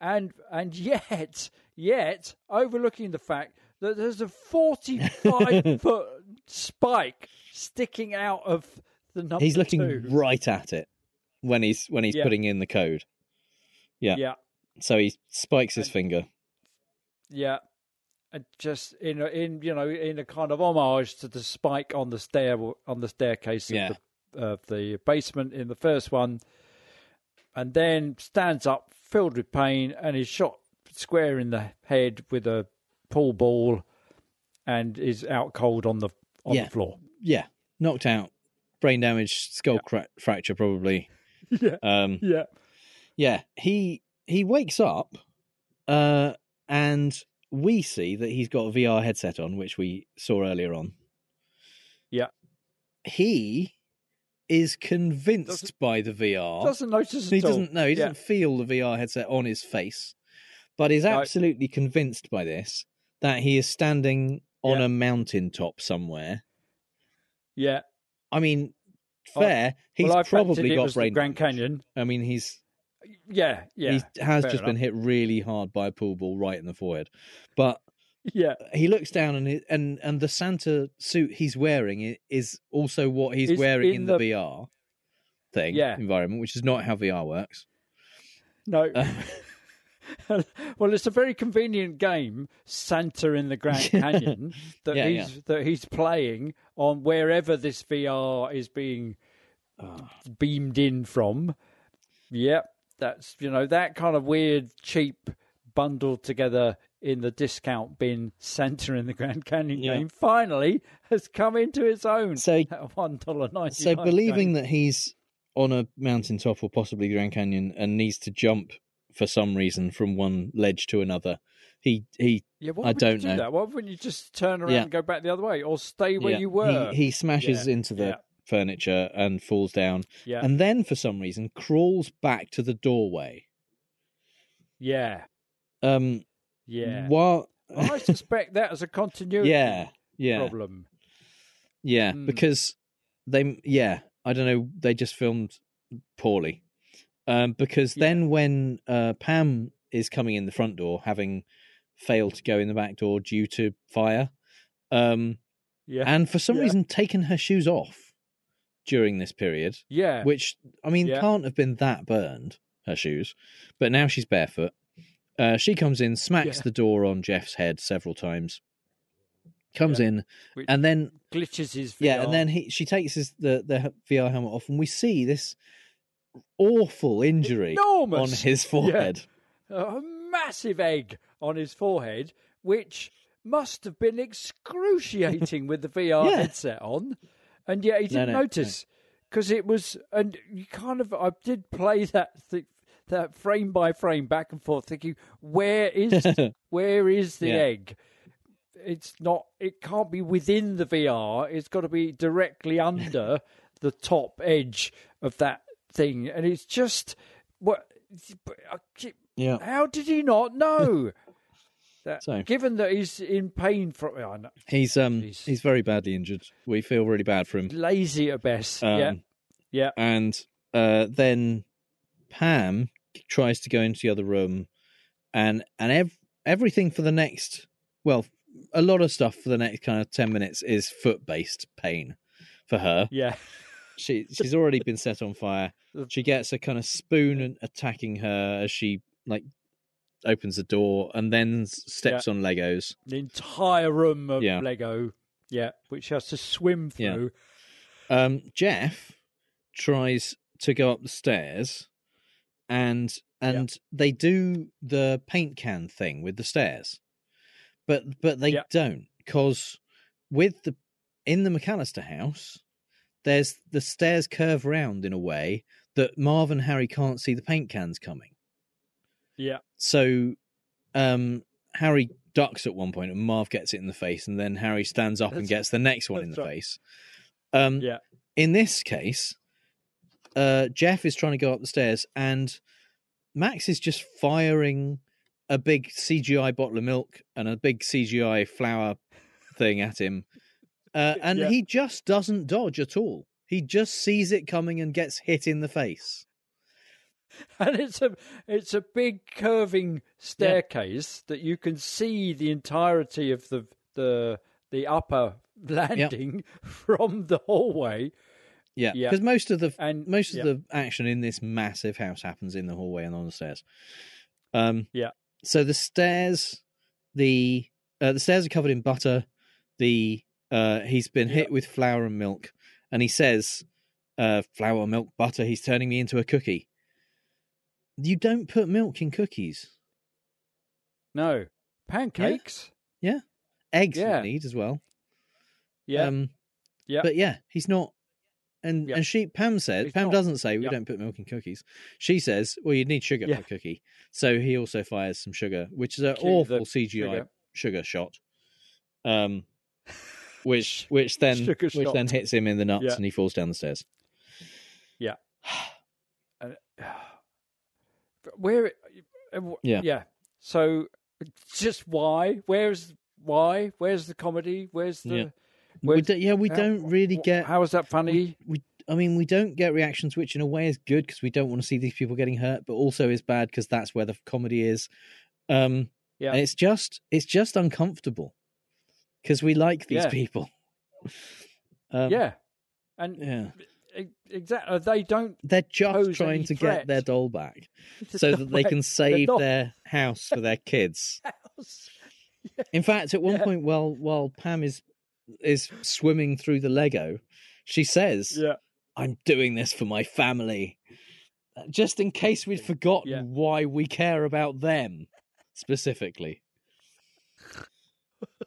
E: and and yet, yet overlooking the fact that there's a forty-five foot spike sticking out of the number.
A: he's looking
E: two.
A: right at it when he's when he's
E: Yeah.
A: putting in the code yeah.
E: Yeah,
A: so he spikes his
E: And-
A: finger
E: yeah. And just in a, in you know in a kind of homage to the spike on the stair on the staircase
A: Yeah.
E: of the of the basement in the first one, and then stands up filled with pain and is shot square in the head with a pool ball, and is out cold on the on
A: Yeah.
E: the floor.
A: yeah, knocked out, brain damage, skull cra- fracture probably.
E: Yeah.
A: Um,
E: Yeah,
A: yeah, he he wakes up, uh, and we see that he's got a VR headset on, which we saw earlier on.
E: Yeah.
A: he is convinced
E: Doesn't-
A: by the VR.
E: doesn't notice
A: he doesn't know. He
E: Yeah.
A: doesn't feel the VR headset on his face, but is
E: No.
A: absolutely convinced by this that he is standing on
E: Yeah.
A: a mountaintop somewhere.
E: Yeah,
A: I mean,
E: Oh,
A: fair. He's
E: well,
A: probably got brain
E: Grand. Canyon.
A: I mean, he's
E: Yeah, yeah,
A: he has just been hit really hard by a pool ball right in the forehead. But
E: yeah.
A: he looks down and it, and and the Santa suit he's wearing is also what he's
E: Is
A: wearing
E: in
A: in the,
E: the-
A: VR thing
E: Yeah.
A: environment, which is not how VR works.
E: No.
A: Uh,
E: Well, it's a very convenient game, Santa in the Grand Canyon, that
A: Yeah,
E: he's that he's playing on wherever this VR is being
A: Ah.
E: beamed in from. Yep, that's you know that kind of weird, cheap, bundled together in the discount bin Santa in the Grand Canyon
A: Yeah.
E: game finally has come into its own.
A: So-
E: at one dollar ninety.
A: so believing that he's on a mountaintop or possibly Grand Canyon and needs to jump for some reason from one ledge to another, he he
E: yeah, why
A: I
E: would you
A: don't
E: do
A: know.
E: that? Why wouldn't you just turn around
A: Yeah.
E: and go back the other way, or stay where
A: yeah,
E: you were?
A: He, he smashes
E: Yeah,
A: into the furniture and falls down,
E: yeah,
A: and then for some reason crawls back to the doorway.
E: yeah,
A: Um,
E: yeah.
A: What?
E: I suspect that as a continuity
A: yeah, yeah,
E: problem.
A: yeah.
E: Mm.
A: Because they, yeah, I don't know. They just filmed poorly. Um, because
E: Yeah.
A: then when uh, Pam is coming in the front door, having failed to go in the back door due to fire, um,
E: Yeah,
A: and for some
E: Yeah.
A: reason taken her shoes off during this period,
E: yeah,
A: which I mean can't have been that burned her shoes, but now she's barefoot. Uh, she comes in, smacks the door on Jeff's head several times, comes
E: Yeah.
A: in,
E: Which
A: and then
E: glitches his.
A: yeah, and then he she takes his the the VR helmet off, and we see this awful injury
E: enormous
A: on his forehead.
E: a massive egg on his forehead, which must have been excruciating with the VR
A: Yeah.
E: headset on, and yet he didn't
A: no,
E: notice because it was. And you kind of, I did play that th- that frame by frame back and forth, thinking, where is where is the
A: Yeah.
E: egg? It's not. It can't be within the VR. It's got to be directly under the top edge of that thing, and it's just what.
A: Yeah.
E: How did he not know? That,
A: So-
E: given that he's in pain from, oh,
A: He's um
E: Jeez.
A: he's very badly injured. We feel really bad for him.
E: lazy at best.
A: Um,
E: yeah, yeah,
A: And uh, then Pam tries to go into the other room, and and ev- everything for the next well, a lot of stuff for the next kind of ten minutes is foot based pain for her.
E: yeah.
A: She she's already been set on fire. She gets a kind of spoon attacking her as she like opens the door and then steps on Legos.
E: The entire room of
A: Yeah.
E: Lego. Yeah, which she has to swim
A: Yeah.
E: through.
A: Um, Jeff tries to go up the stairs, and and they do the paint can thing with the stairs, but but they
E: Yeah.
A: don't because with the in the McCallister house, there's the stairs curve round in a way that Marv and Harry can't see the paint cans coming.
E: Yeah,
A: So, um, Harry ducks at one point, and Marv gets it in the face, and then Harry stands up and gets the next one in the
E: right.
A: face. Um,
E: yeah.
A: in this case, uh, Jeff is trying to go up the stairs, and Max is just firing a big CGI bottle of milk and a big CGI flower thing at him, uh, and
E: Yeah.
A: he just doesn't dodge at all. He just sees it coming and gets hit in the face.
E: and it's a it's a big curving staircase that you can see the entirety of the the the upper landing from the hallway.
A: Yeah,
E: Yeah.
A: because most of the
E: And-
A: most
E: yeah.
A: of the action in this massive house happens in the hallway and on the stairs. Um,
E: Yeah.
A: So the stairs, the uh, the stairs are covered in butter. The uh, he's been hit with flour and milk, and he says, uh, "Flour, milk, butter." He's turning me into a cookie. You don't put milk in cookies.
E: No pancakes. Yeah.
A: Eggs
E: Yeah.
A: you need as well.
E: Yeah,
A: Um,
E: yeah.
A: But yeah, he's not. And
E: Yeah.
A: and she Pam said
E: He's
A: Pam
E: not.
A: doesn't say we
E: Yeah.
A: don't put milk in cookies. She says, well, you'd need sugar
E: Yeah.
A: for a cookie. So he also fires some sugar, which is an awful CGI sugar.
E: sugar.
A: shot. Um, which which then which then hits him in the nuts
E: Yeah.
A: and he falls down the stairs.
E: And, where? uh,
A: Yeah.
E: yeah. So, just why? Where's why? Where's the comedy? Where's the?
A: Yeah. We do, yeah, we
E: how-
A: don't really get.
E: How is that funny?
A: we I mean, we don't get reactions, which in a way is good because we don't want to see these people getting hurt, but also is bad because that's where the comedy is. Um,
E: Yeah.
A: and it's just it's just uncomfortable because we like these
E: Yeah.
A: people. Um,
E: yeah, and
A: yeah,
E: exactly. They don't.
A: they're just trying to get their doll back so that they can save
E: not-
A: their house for their kids. In fact, at one
E: Yeah.
A: point, while while Pam is is swimming through the Lego, she says,
E: Yeah.
A: I'm doing this for my family. Just in case we'd forgotten
E: Yeah.
A: why we care about them specifically.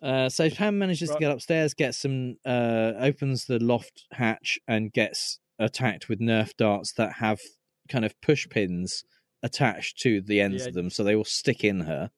A: Uh, so Pam manages to get upstairs, gets some, uh, opens the loft hatch, and gets attacked with Nerf darts that have kind of push pins attached to the ends
E: Yeah.
A: of them, so they will stick in her,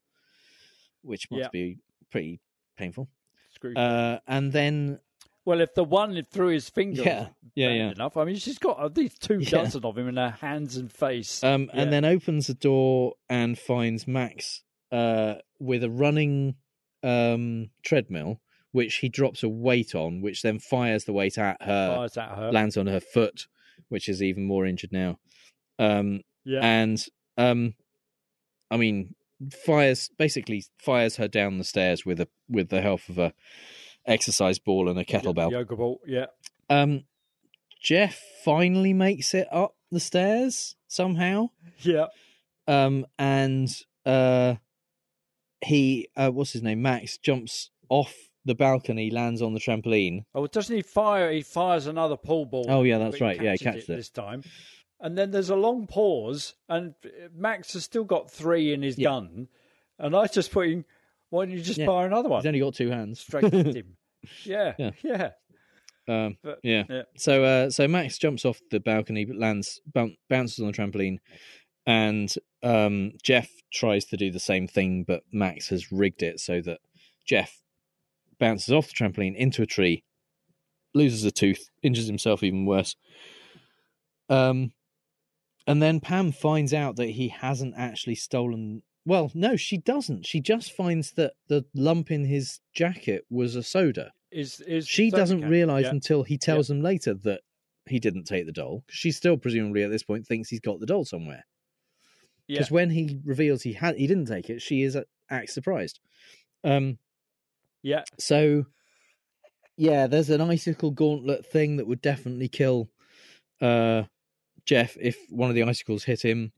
A: which must
E: Yeah.
A: be pretty painful.
E: Screw-
A: Uh, and then
E: well, if the one through his finger,
A: Yeah. Yeah, yeah.
E: enough. I mean, she's got at least two
A: Yeah.
E: dozen of him in her hands and face.
A: Um, and then opens the door and finds Max uh, with a running um, treadmill, which he drops a weight on, which then fires the weight at her,
E: Fires at her.
A: lands on her foot, which is even more injured now. Um,
E: yeah,
A: and um, I mean, fires basically fires her down the stairs with a with the help of a exercise ball and a kettlebell.
E: yoga ball. Yeah,
A: Um, Jeff finally makes it up the stairs somehow.
E: yeah,
A: um, and uh, he uh, what's his name? Max jumps off the balcony, lands on the trampoline.
E: Oh, doesn't he fire? He fires another pool ball.
A: Oh, yeah, that's right. Yeah, he
E: catches
A: catches it.
E: this time. And then there's a long pause, and Max has still got three in his
A: Yeah.
E: gun, and I just put in, why don't you just
A: Yeah.
E: fire another one
A: He's only got two hands.
E: straight at him? Yeah,
A: Yeah.
E: yeah,
A: Um,
E: But-
A: yeah.
E: yeah.
A: So, uh, so Max jumps off the balcony, but lands, boun bounces on the trampoline, and um, Jeff tries to do the same thing, but Max has rigged it so that Jeff bounces off the trampoline into a tree, loses a tooth, injures himself even worse. Um, and then Pam finds out that he hasn't actually stolen. Well, no, she doesn't. She just finds that the lump in his jacket was a soda
E: Is is
A: she doesn't
E: can.
A: realize
E: Yeah.
A: until he tells them later that he didn't take the doll. She still presumably at this point thinks he's got the doll somewhere.
E: Yeah.
A: Because when he reveals he had he didn't take it, she is uh, acts surprised. Um.
E: Yeah,
A: So, yeah, there's an icicle gauntlet thing that would definitely kill uh, Jeff if one of the icicles hit him.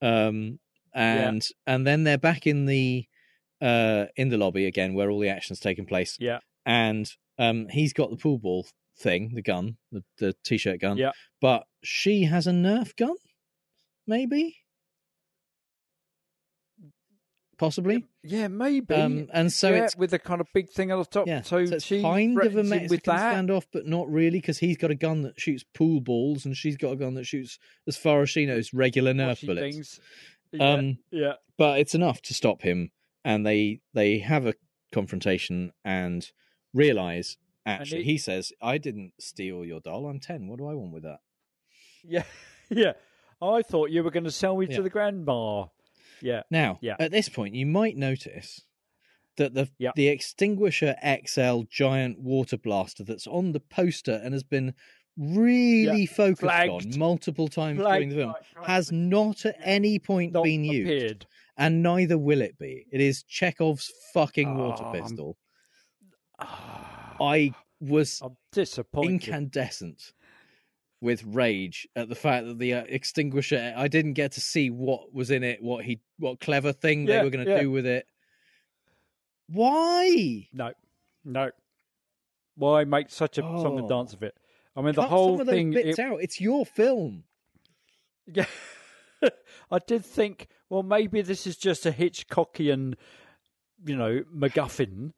A: Um, and and then they're back in the uh, in the lobby again, where all the action's taking place.
E: Yeah.
A: and um, he's got the pool ball thing, the gun, the, the t-shirt gun.
E: Yeah.
A: but she has a Nerf gun, maybe, possibly.
E: yeah, maybe.
A: Um, and so
E: yeah,
A: it's
E: with the kind of big thing on the top.
A: yeah,
E: so,
A: it's
E: she
A: kind of a Mexican
E: with that.
A: standoff, but not really because he's got a gun that shoots pool balls, and she's got a gun that shoots, as far as she knows, regular
E: she
A: bullets.
E: thinks. Yeah,
A: Um,
E: yeah,
A: but it's enough to stop him, and they they have a confrontation and realize. Actually,
E: it-
A: he says, "I didn't steal your doll. I'm ten. What do I want with that?"
E: yeah, yeah. I thought you were going to sell me
A: Yeah.
E: to the grandma. Yeah,
A: Now,
E: Yeah.
A: at this point, you might notice that the
E: Yeah.
A: the Extinguisher XL giant water blaster that's on the poster and has been really focused
E: Flagged.
A: on multiple times during the film has not at any point
E: not
A: been used, and neither will it be. It is Chekhov's fucking water
E: I'm-
A: pistol.
E: Ah,
A: I was
E: I'm disappointed.
A: incandescent with rage at the fact that the uh, extinguisher I didn't get to see what was in it, what he what clever thing they were going to
E: yeah.
A: do with it. Why?
E: No, no. Why make such a song and
A: Oh.
E: dance of it? I mean, the whole thing.
A: bits
E: it-
A: out. It's your film.
E: Yeah. I did think, well, maybe this is just a Hitchcockian, you know, MacGuffin,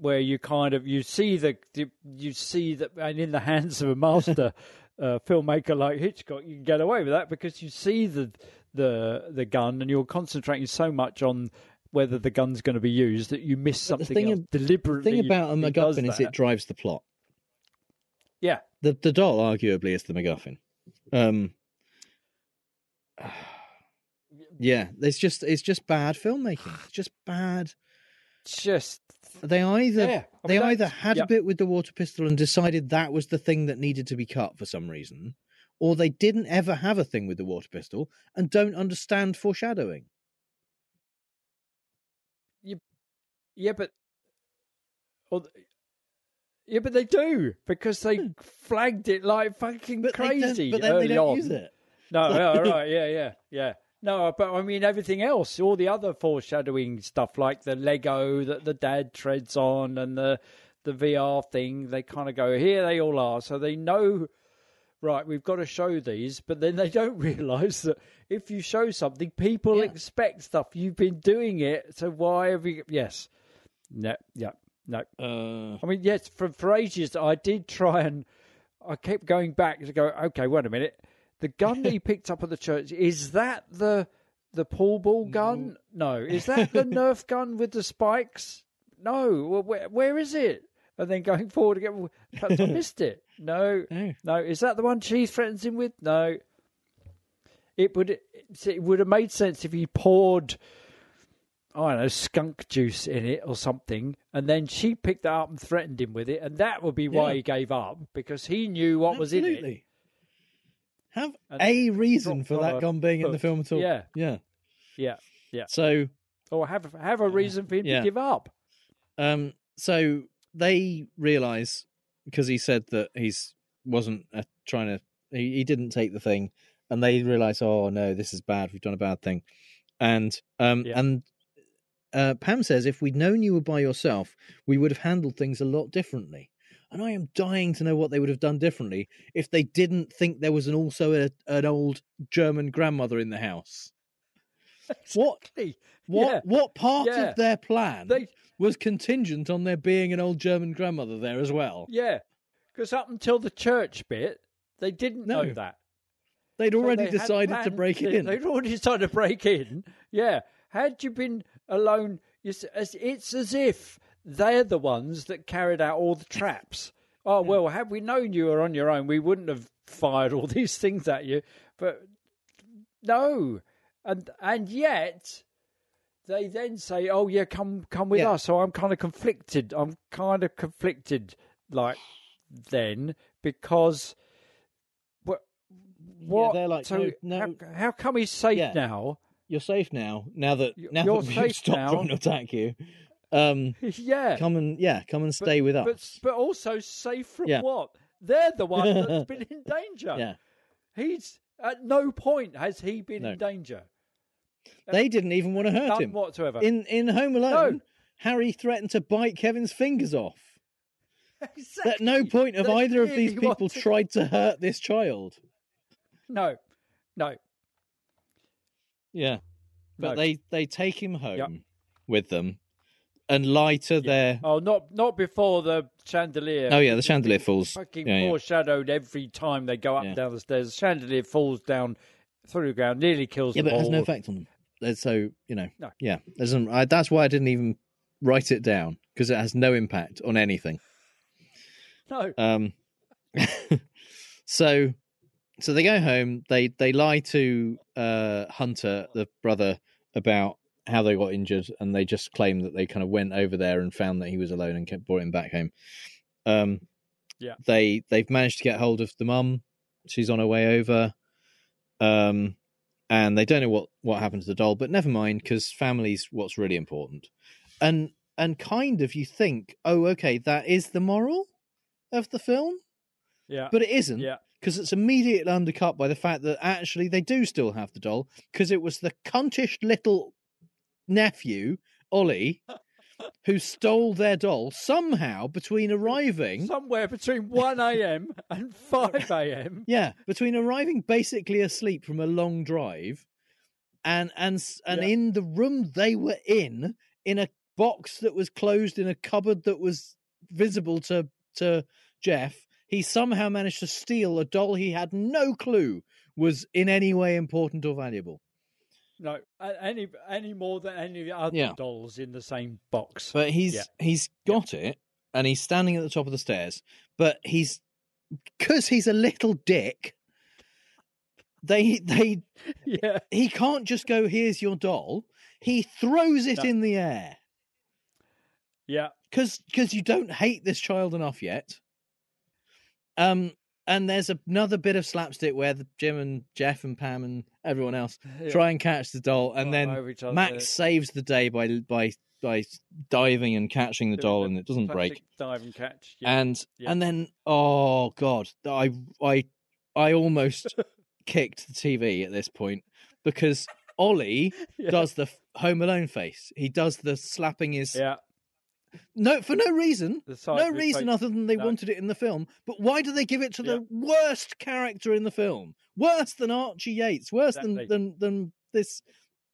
E: where you kind of you see the you see that, and in the hands of a master uh, filmmaker like Hitchcock, you can get away with that because you see the the the gun and you're concentrating so much on whether the gun's going to be used that you miss
A: But the
E: something
A: thing
E: else
A: ab- The thing about a MacGuffin is it drives the plot.
E: yeah,
A: The the doll arguably is the MacGuffin. Um, yeah, it's just it's just bad filmmaking. It's just bad.
E: just
A: They either
E: Yeah, I
A: they
E: mean,
A: either had
E: yeah.
A: a bit with the water pistol and decided that was the thing that needed to be cut for some reason, or they didn't ever have a thing with the water pistol and don't understand foreshadowing.
E: Yeah, yeah, but well, yeah, but they do because they flagged it like fucking
A: Hmm. But they
E: crazy.
A: but then
E: early
A: they don't
E: on.
A: use it.
E: No, no, right, yeah, yeah, yeah. No, but I mean everything else, all the other foreshadowing stuff, like the Lego that the dad treads on, and the the VR thing. They kind of go here. They all are, so they know. Right, we've got to show these, but then they don't realise that if you show something, people
A: Yeah.
E: expect stuff. You've been doing it, so why have you? Yes, no, yeah, no.
A: Uh,
E: I mean, yes, for for ages I did try and I kept going back to go. Okay, wait a minute. The gun that he picked up at the church is that the the pool ball mm. gun? No. Is that the Nerf gun with the spikes? No. Well, where where is it? And then going forward again, perhaps I missed it. No,
A: No.
E: no. Is that the one she threatens him with? No. It would it would have made sense if he poured I don't know, skunk juice in it or something, and then she picked that up and threatened him with it, and that would be why
A: Yeah.
E: he gave up because he knew what was in it.
A: Have
E: And
A: a reason for that gun being in the film at all.
E: Yeah.
A: yeah.
E: Yeah, yeah.
A: So
E: Or have have a reason for him
A: Yeah.
E: to give up.
A: Um, so they realize because he said that he's wasn't uh, trying to, he, he didn't take the thing, and they realize, oh no, this is bad. We've done a bad thing, and um,
E: Yeah.
A: and uh, Pam says, if we'd known you were by yourself, we would have handled things a lot differently. And I am dying to know what they would have done differently if they didn't think there was an also a, an old German grandmother in the house. What
E: Exactly.
A: what
E: Yeah.
A: what part
E: Yeah.
A: of their plan
E: They
A: was contingent on there being an old German grandmother there as well?
E: yeah, because up until the church bit, they didn't know that.
A: They'd
E: So
A: already
E: they
A: decided to break in.
E: They'd already decided to break in. Yeah. Had you been alone, it's as if they're the ones that carried out all the traps. Oh, well, had we known you were on your own, we wouldn't have fired all these things at you. But no. And and yet they then say, "Oh yeah, come come with
A: Yeah.
E: us." So I'm kind of conflicted. I'm kind of conflicted, like then because what what?
A: they're like,
E: so
A: no, no.
E: How, how come he's safe
A: Yeah.
E: now?
A: You're safe now. Now that now
E: you're
A: that we've
E: safe
A: stopped
E: now.
A: trying to attack you, um,
E: yeah,
A: come and yeah, come and
E: but-
A: stay with us.
E: But but also safe from
A: Yeah.
E: what? They're the one that's been in danger.
A: yeah,
E: He's at no point has he been
A: No.
E: in danger.
A: they didn't even want to hurt him.
E: whatsoever.
A: In in Home Alone,
E: No.
A: Harry threatened to bite Kevin's fingers off.
E: exactly.
A: At no point have
E: They
A: either of these people tried to hurt this child.
E: No, no.
A: Yeah, but
E: No.
A: they they take him home
E: Yep.
A: with them and lighter to their.
E: Oh, not not before the chandelier.
A: Oh yeah, the chandelier falls.
E: Fucking
A: Yeah, yeah.
E: foreshadowed every time they go up
A: Yeah.
E: and down the stairs. The chandelier falls down through the ground, nearly kills
A: Yeah,
E: them
A: but it has no effect on them. So you know.
E: No.
A: Yeah, there's an, I, that's why I didn't even write it down because it has no impact on anything.
E: No,
A: Um, so, so they go home. They they lie to uh, Hunter, the brother, about how they got injured, and they just claim that they kind of went over there and found that he was alone and kept brought him back home. Um,
E: Yeah.
A: they they've managed to get hold of the mum. She's on her way over. Um, and they don't know what what happened to the doll, but never mind because family's what's really important. And and kind of you think, oh, okay, that is the moral of the film,
E: yeah,
A: but it isn't
E: yeah,
A: because it's immediately undercut by the fact that actually they do still have the doll because it was the cuntish little nephew Ollie who stole their doll somehow between arriving.
E: somewhere between one a.m. and five a.m.
A: Yeah, between arriving basically asleep from a long drive, and and and
E: Yeah.
A: in the room they were in, in a box that was closed in a cupboard that was visible to to Jeff, he somehow managed to steal a doll he had no clue was in any way important or valuable.
E: No, any any more than any of the other
A: Yeah.
E: dolls in the same box.
A: But he's
E: Yeah.
A: he's got it, and he's standing at the top of the stairs. But he's because he's a little dick. They they
E: yeah,
A: he can't just go, here's your doll. He throws it
E: No.
A: in the air
E: yeah,
A: because because you don't hate this child enough yet. Um, and there's another bit of slapstick where the, Jim and Jeff and Pam and everyone else
E: yeah.
A: try and catch the doll, and
E: Right
A: then. Max saves the day by by by diving and catching the
E: Doing
A: doll, and it doesn't break.
E: dive and catch. Yeah.
A: And
E: Yeah.
A: and then oh god, I I I almost kicked the TV at this point because Ollie
E: yeah.
A: does the Home Alone face. He does the slapping his
E: yeah,
A: no for no reason. No reason other than they
E: No.
A: wanted it in the film. But why do they give it to
E: Yeah.
A: the worst character in the film? Worse than Archie Yates. Worse
E: Exactly.
A: than, than than this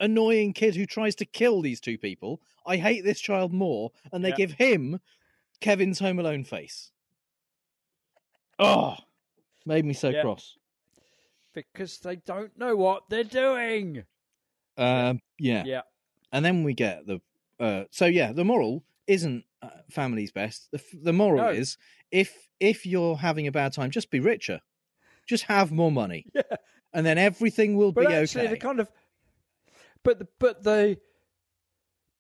A: annoying kid who tries to kill these two people. I hate this child more, and they
E: Yeah.
A: give him Kevin's Home Alone face. Oh, made me so
E: Yeah.
A: cross.
E: because they don't know what they're doing.
A: Um, yeah.
E: Yeah,
A: and then we get the uh, so yeah the moral isn't uh, family's best the, the moral
E: No.
A: is if if you're having a bad time just be richer just have more money
E: yeah.
A: and then everything will
E: But
A: be
E: actually,
A: okay
E: they kind of, but the- but they,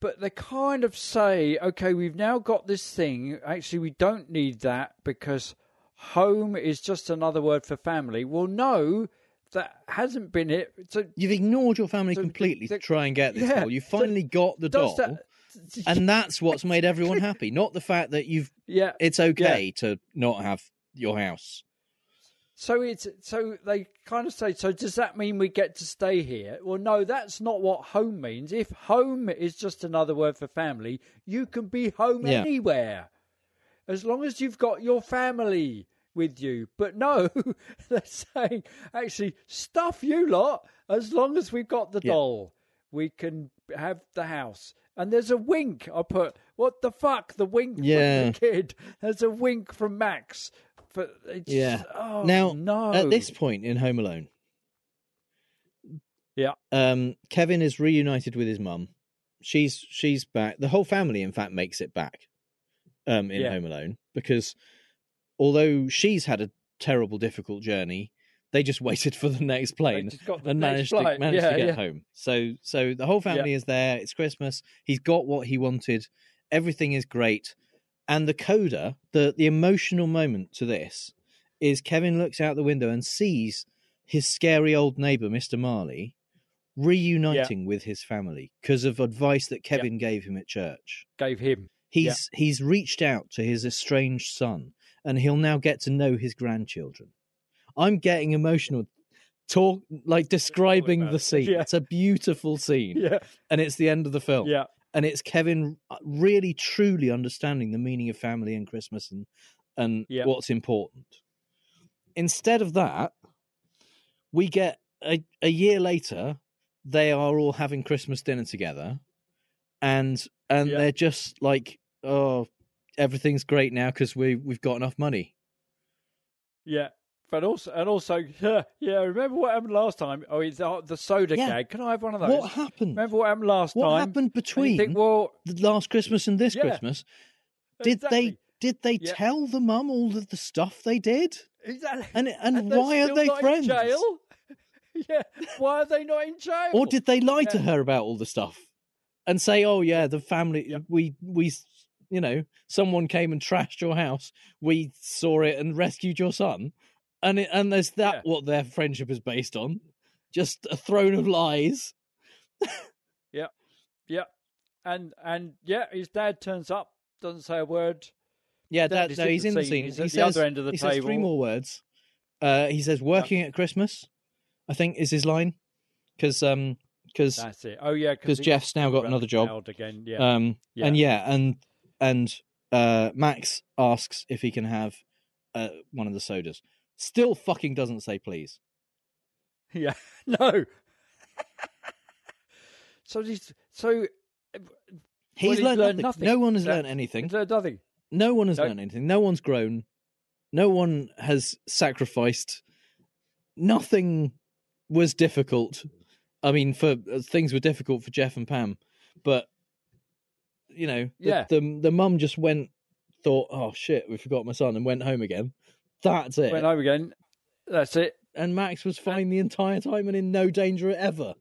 E: but they kind of say, okay, we've now got this thing. Actually, we don't need that because home is just another word for family. Well, no, that hasn't been it. So
A: you've ignored your family
E: So
A: completely
E: the-
A: to try and get this
E: yeah,
A: doll you finally got the doll
E: that?
A: and that's what's made everyone happy not the fact that you've
E: yeah,
A: it's okay to not have your house
E: So it's so they kind of say. So does that mean we get to stay here? Well, no, that's not what home means. If home is just another word for family, you can be home
A: Yeah.
E: anywhere, as long as you've got your family with you. But no, they're saying actually stuff you lot. As long as we've got the
A: Yeah.
E: doll, we can have the house. And there's a wink. I put what the fuck the wink
A: Yeah.
E: from the kid. There's a wink from Max. For it's,
A: Yeah.
E: Oh,
A: now,
E: no.
A: at this point in Home Alone,
E: Yeah.
A: um, Kevin is reunited with his mum. She's she's back. The whole family, in fact, makes it back um, in
E: Yeah.
A: Home Alone because although she's had a terrible, difficult journey, they just waited for the next plane
E: the
A: and
E: next
A: managed to managed
E: Yeah,
A: to get
E: yeah.
A: home. So so the whole family is there. It's Christmas. He's got what he wanted. Everything is great. And the coda, the the emotional moment to this is Kevin looks out the window and sees his scary old neighbor, Mr. Marley, reuniting with his family because of advice that Kevin gave him at church.
E: gave him.
A: He's he's reached out to his estranged son, and he'll now get to know his grandchildren. I'm getting emotional, talk like describing the scene.
E: Yeah.
A: It's a beautiful scene,
E: Yeah,
A: and it's the end of the film.
E: yeah,
A: and it's Kevin uh, really truly understanding the meaning of family and Christmas and and
E: Yeah.
A: what's important. Instead of that, we get a, a year later they are all having Christmas dinner together, and and
E: Yeah.
A: they're just like, oh, everything's great now because we we've got enough money.
E: yeah. But also, and also, yeah, yeah. Remember what happened last time? Oh, it's uh, the soda
A: Yeah.
E: gag. Can I have one of those?
A: What happened?
E: Remember what happened last
A: what
E: time?
A: What happened
E: And
A: between
E: think, well,
A: the last Christmas and this
E: Yeah.
A: Christmas? Did they did they
E: Yeah.
A: tell the mum all of the stuff they did?
E: exactly.
A: And and,
E: they're
A: why are they friends?
E: In jail? yeah. Why are they not in jail?
A: Or did they lie to her about all the stuff and say, "Oh yeah, the family
E: Yeah.
A: we we you know, someone came and trashed your house. We saw it and rescued your son." And it, and there's that
E: Yeah.
A: what their friendship is based on. Just a throne of lies.
E: Yeah. Yeah, and and yeah, his dad turns up, doesn't say a word.
A: Yeah, that,
E: is
A: no, he's in the
E: scene. He's
A: he
E: at the
A: says,
E: other end of the
A: he says three more words. Uh, he says, "Working at Christmas," I think is his line, because um, because
E: That's it. Oh yeah,
A: because Jeff's now got another job.
E: again. Yeah.
A: Um,
E: Yeah.
A: and yeah, and and uh, Max asks if he can have uh, one of the sodas. Still, fucking doesn't say please.
E: Yeah, no. so these, so
A: He's
E: he's
A: learned,
E: learned
A: nothing.
E: nothing.
A: No one has learned anything.
E: there's nothing.
A: No one has
E: No.
A: learned anything. No one's grown. No one has sacrificed. Nothing was difficult. I mean, for uh, things were difficult for Jeff and Pam, but you know, the,
E: Yeah.
A: the the mum just went, thought, "Oh shit, we forgot my son," and went home again. That's it.
E: Went home again. That's it.
A: and Max was fine the entire time and in no danger ever,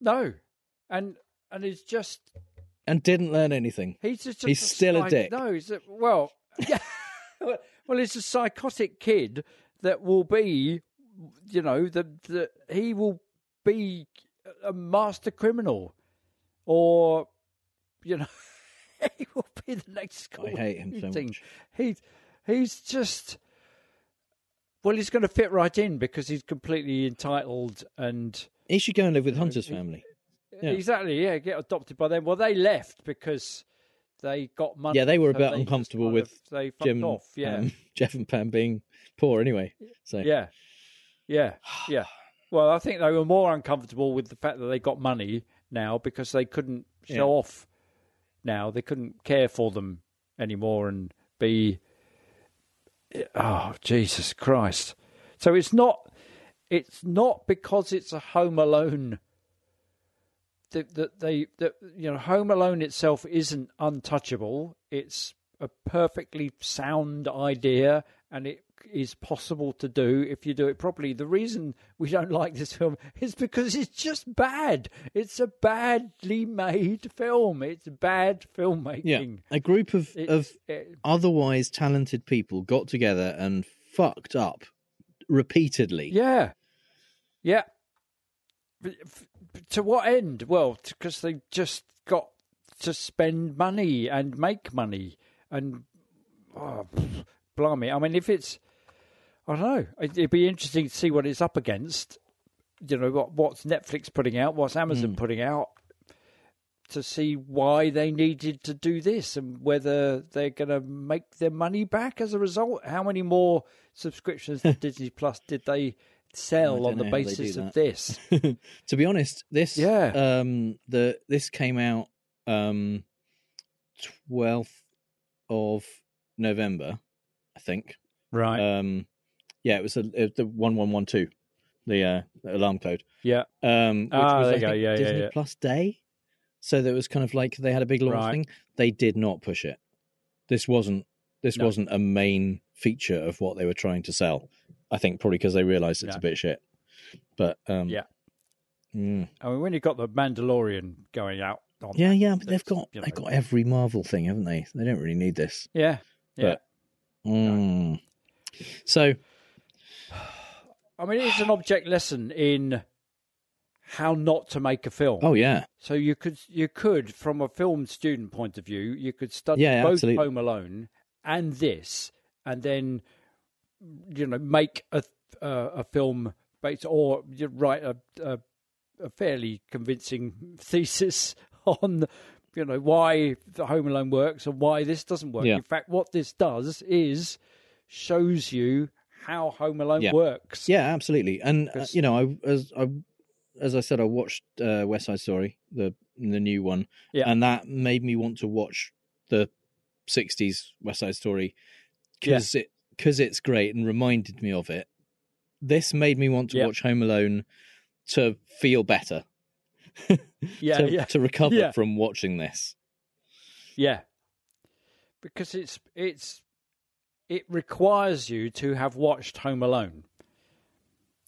E: No, and and it's just
A: and didn't learn anything.
E: he's just, just
A: He's still a dick.
E: No, he's a, well, yeah. well, he's a psychotic kid that will be, you know, that that he will be a master criminal, or you know, he will be the next.
A: I
E: school
A: hate him so much.
E: He's he's just well, he's going to fit right in because he's completely entitled and
A: He should go and live with Hunter's family. Yeah.
E: exactly yeah, get adopted by them. Well, they left because they got money.
A: Yeah, they were a bit uncomfortable with
E: they
A: Jim,
E: off. Yeah,
A: um, Jeff and Pam being poor anyway. So
E: yeah, yeah, yeah. Well, I think they were more uncomfortable with the fact that they got money now because they couldn't show
A: Yeah.
E: off. Now they couldn't care for them anymore and be. Oh Jesus Christ! So it's not. It's not because it's a Home Alone. That they that you know Home Alone itself isn't untouchable. It's a perfectly sound idea, and it is possible to do if you do it properly. The reason we don't like this film is because it's just bad. It's a badly made film. It's bad filmmaking.
A: yeah, a group of
E: It's,
A: of
E: it-
A: otherwise talented people got together and fucked up repeatedly.
E: yeah, yeah. To what end? Well, because they just got to spend money and make money, and oh, blimey! I mean, if it's I don't know. It- It'd be interesting to see what it's up against. You know, what what's Netflix putting out, what's Amazon putting out, to see why they needed to do this and whether they're going to make their money back as a result. How many more subscriptions to Disney Plus did they sell on the
A: know how they do
E: basis of this?
A: to be honest, this
E: Yeah.
A: um the this came out um twelfth of November, I think.
E: Right.
A: Um yeah, it was, a, it was the one one one two, the uh, alarm code.
E: yeah.
A: Um which
E: Ah,
A: was
E: there
A: I
E: you go. Yeah, yeah,
A: Disney
E: yeah.
A: Plus Day. So that was kind of like they had a big launch
E: Right.
A: thing. They did not push it. This wasn't this
E: No.
A: wasn't a main feature of what they were trying to sell. I think probably because they realised it's
E: No.
A: a bit shit. But um
E: Yeah.
A: mm.
E: I mean, when you've got the Mandalorian going out. On
A: Yeah,
E: that,
A: yeah, but they've got
E: you
A: they've got every Marvel thing, haven't they? They don't really need this.
E: Yeah. Yeah.
A: But- Mm. So
E: I mean, it's an object lesson in how not to make a film.
A: oh yeah.
E: So you could, you could, from a film student point of view, you could study
A: Yeah,
E: both
A: absolutely.
E: Home Alone and this, and then you know make a uh, a film based, or you write a, a a fairly convincing thesis on you know why the Home Alone works and why this doesn't work.
A: Yeah.
E: In fact, what this does is shows you how Home Alone
A: Yeah.
E: works.
A: Yeah, absolutely. And uh, you know, I as I as I said, I watched uh, West Side Story, the the new one,
E: Yeah.
A: and that made me want to watch the '60s West Side Story because it because it's great and reminded me of it. This made me want to
E: Yeah.
A: watch Home Alone to feel better,
E: Yeah,
A: to,
E: yeah.
A: to recover
E: Yeah.
A: from watching this.
E: Yeah. Because it's it's it requires you to have watched Home Alone.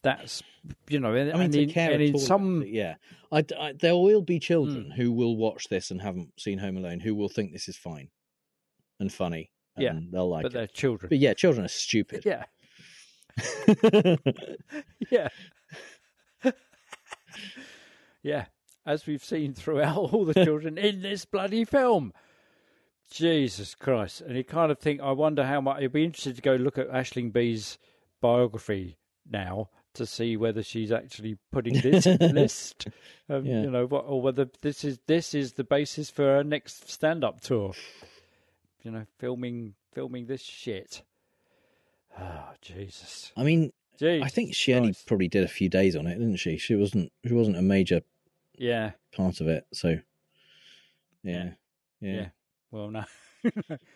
E: That's you know, and,
A: I mean,
E: and in,
A: care
E: and in some
A: yeah. I, I- there will be children hmm. who will watch this and haven't seen Home Alone who will think this is fine and funny. And
E: Yeah,
A: they'll like
E: but
A: it.
E: they're children.
A: But yeah, children are stupid.
E: Yeah. Yeah. yeah. As we've seen throughout all the children in this bloody film. Jesus Christ. And you kind of think, I wonder how much. It'd be interesting to go look at Aisling Bea's biography now to see whether she's actually putting this list. Um,
A: Yeah.
E: You know, what, or whether this is this is the basis for her next stand up tour. You know, filming filming this shit. Oh, Jesus.
A: I mean,
E: Jesus
A: I think she only probably did a few days on it, didn't she? She wasn't. She wasn't a major
E: Yeah.
A: part of it. So, yeah, yeah.
E: Yeah. Well, no.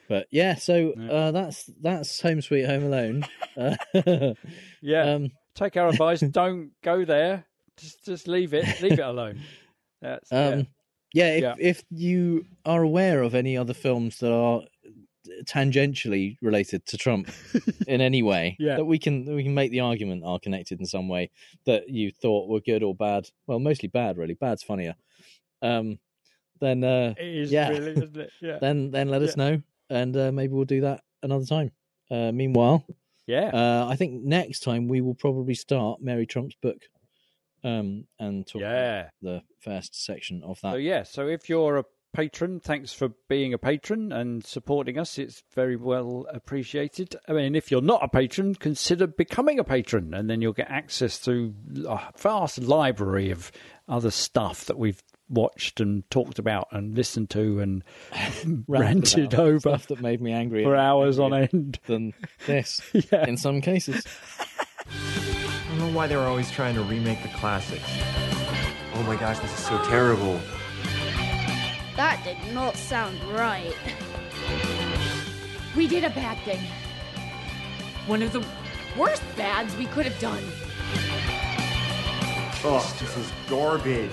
A: But yeah, so
E: Yeah.
A: uh, that's that's Home Sweet Home Alone. uh,
E: Yeah.
A: um,
E: Take our advice. Don't go there. Just just leave it. Leave it alone. That's
A: um, yeah. if
E: Yeah.
A: if you are aware of any other films that are tangentially related to Trump in any way,
E: Yeah.
A: that we can that we can make the argument are connected in some way that you thought were good or bad. Well, mostly bad, really. Bad's funnier. Um, then uh,
E: yeah. It is
A: yeah.
E: really, isn't it? Yeah.
A: then then let us
E: Yeah.
A: know, and uh, maybe we'll do that another time. Uh, meanwhile,
E: yeah.
A: uh, I think next time we will probably start Mary Trump's book, um, and talk about
E: Yeah.
A: the first section of that.
E: So yeah. So if you're a patron, thanks for being a patron and supporting us. It's very well appreciated. I mean, if you're not a patron, consider becoming a patron, and then you'll get access to a vast library of other stuff that we've watched and talked about and listened to and ranted
A: about
E: over
A: stuff that made me angry
E: for hours on end.
A: than this
E: Yeah.
A: in some cases.
B: I don't know why they were always trying to remake the classics. Oh my gosh, this is so terrible.
C: That did not sound right.
D: We did a bad thing. One of the worst bads we could have done.
B: Oh, this is garbage.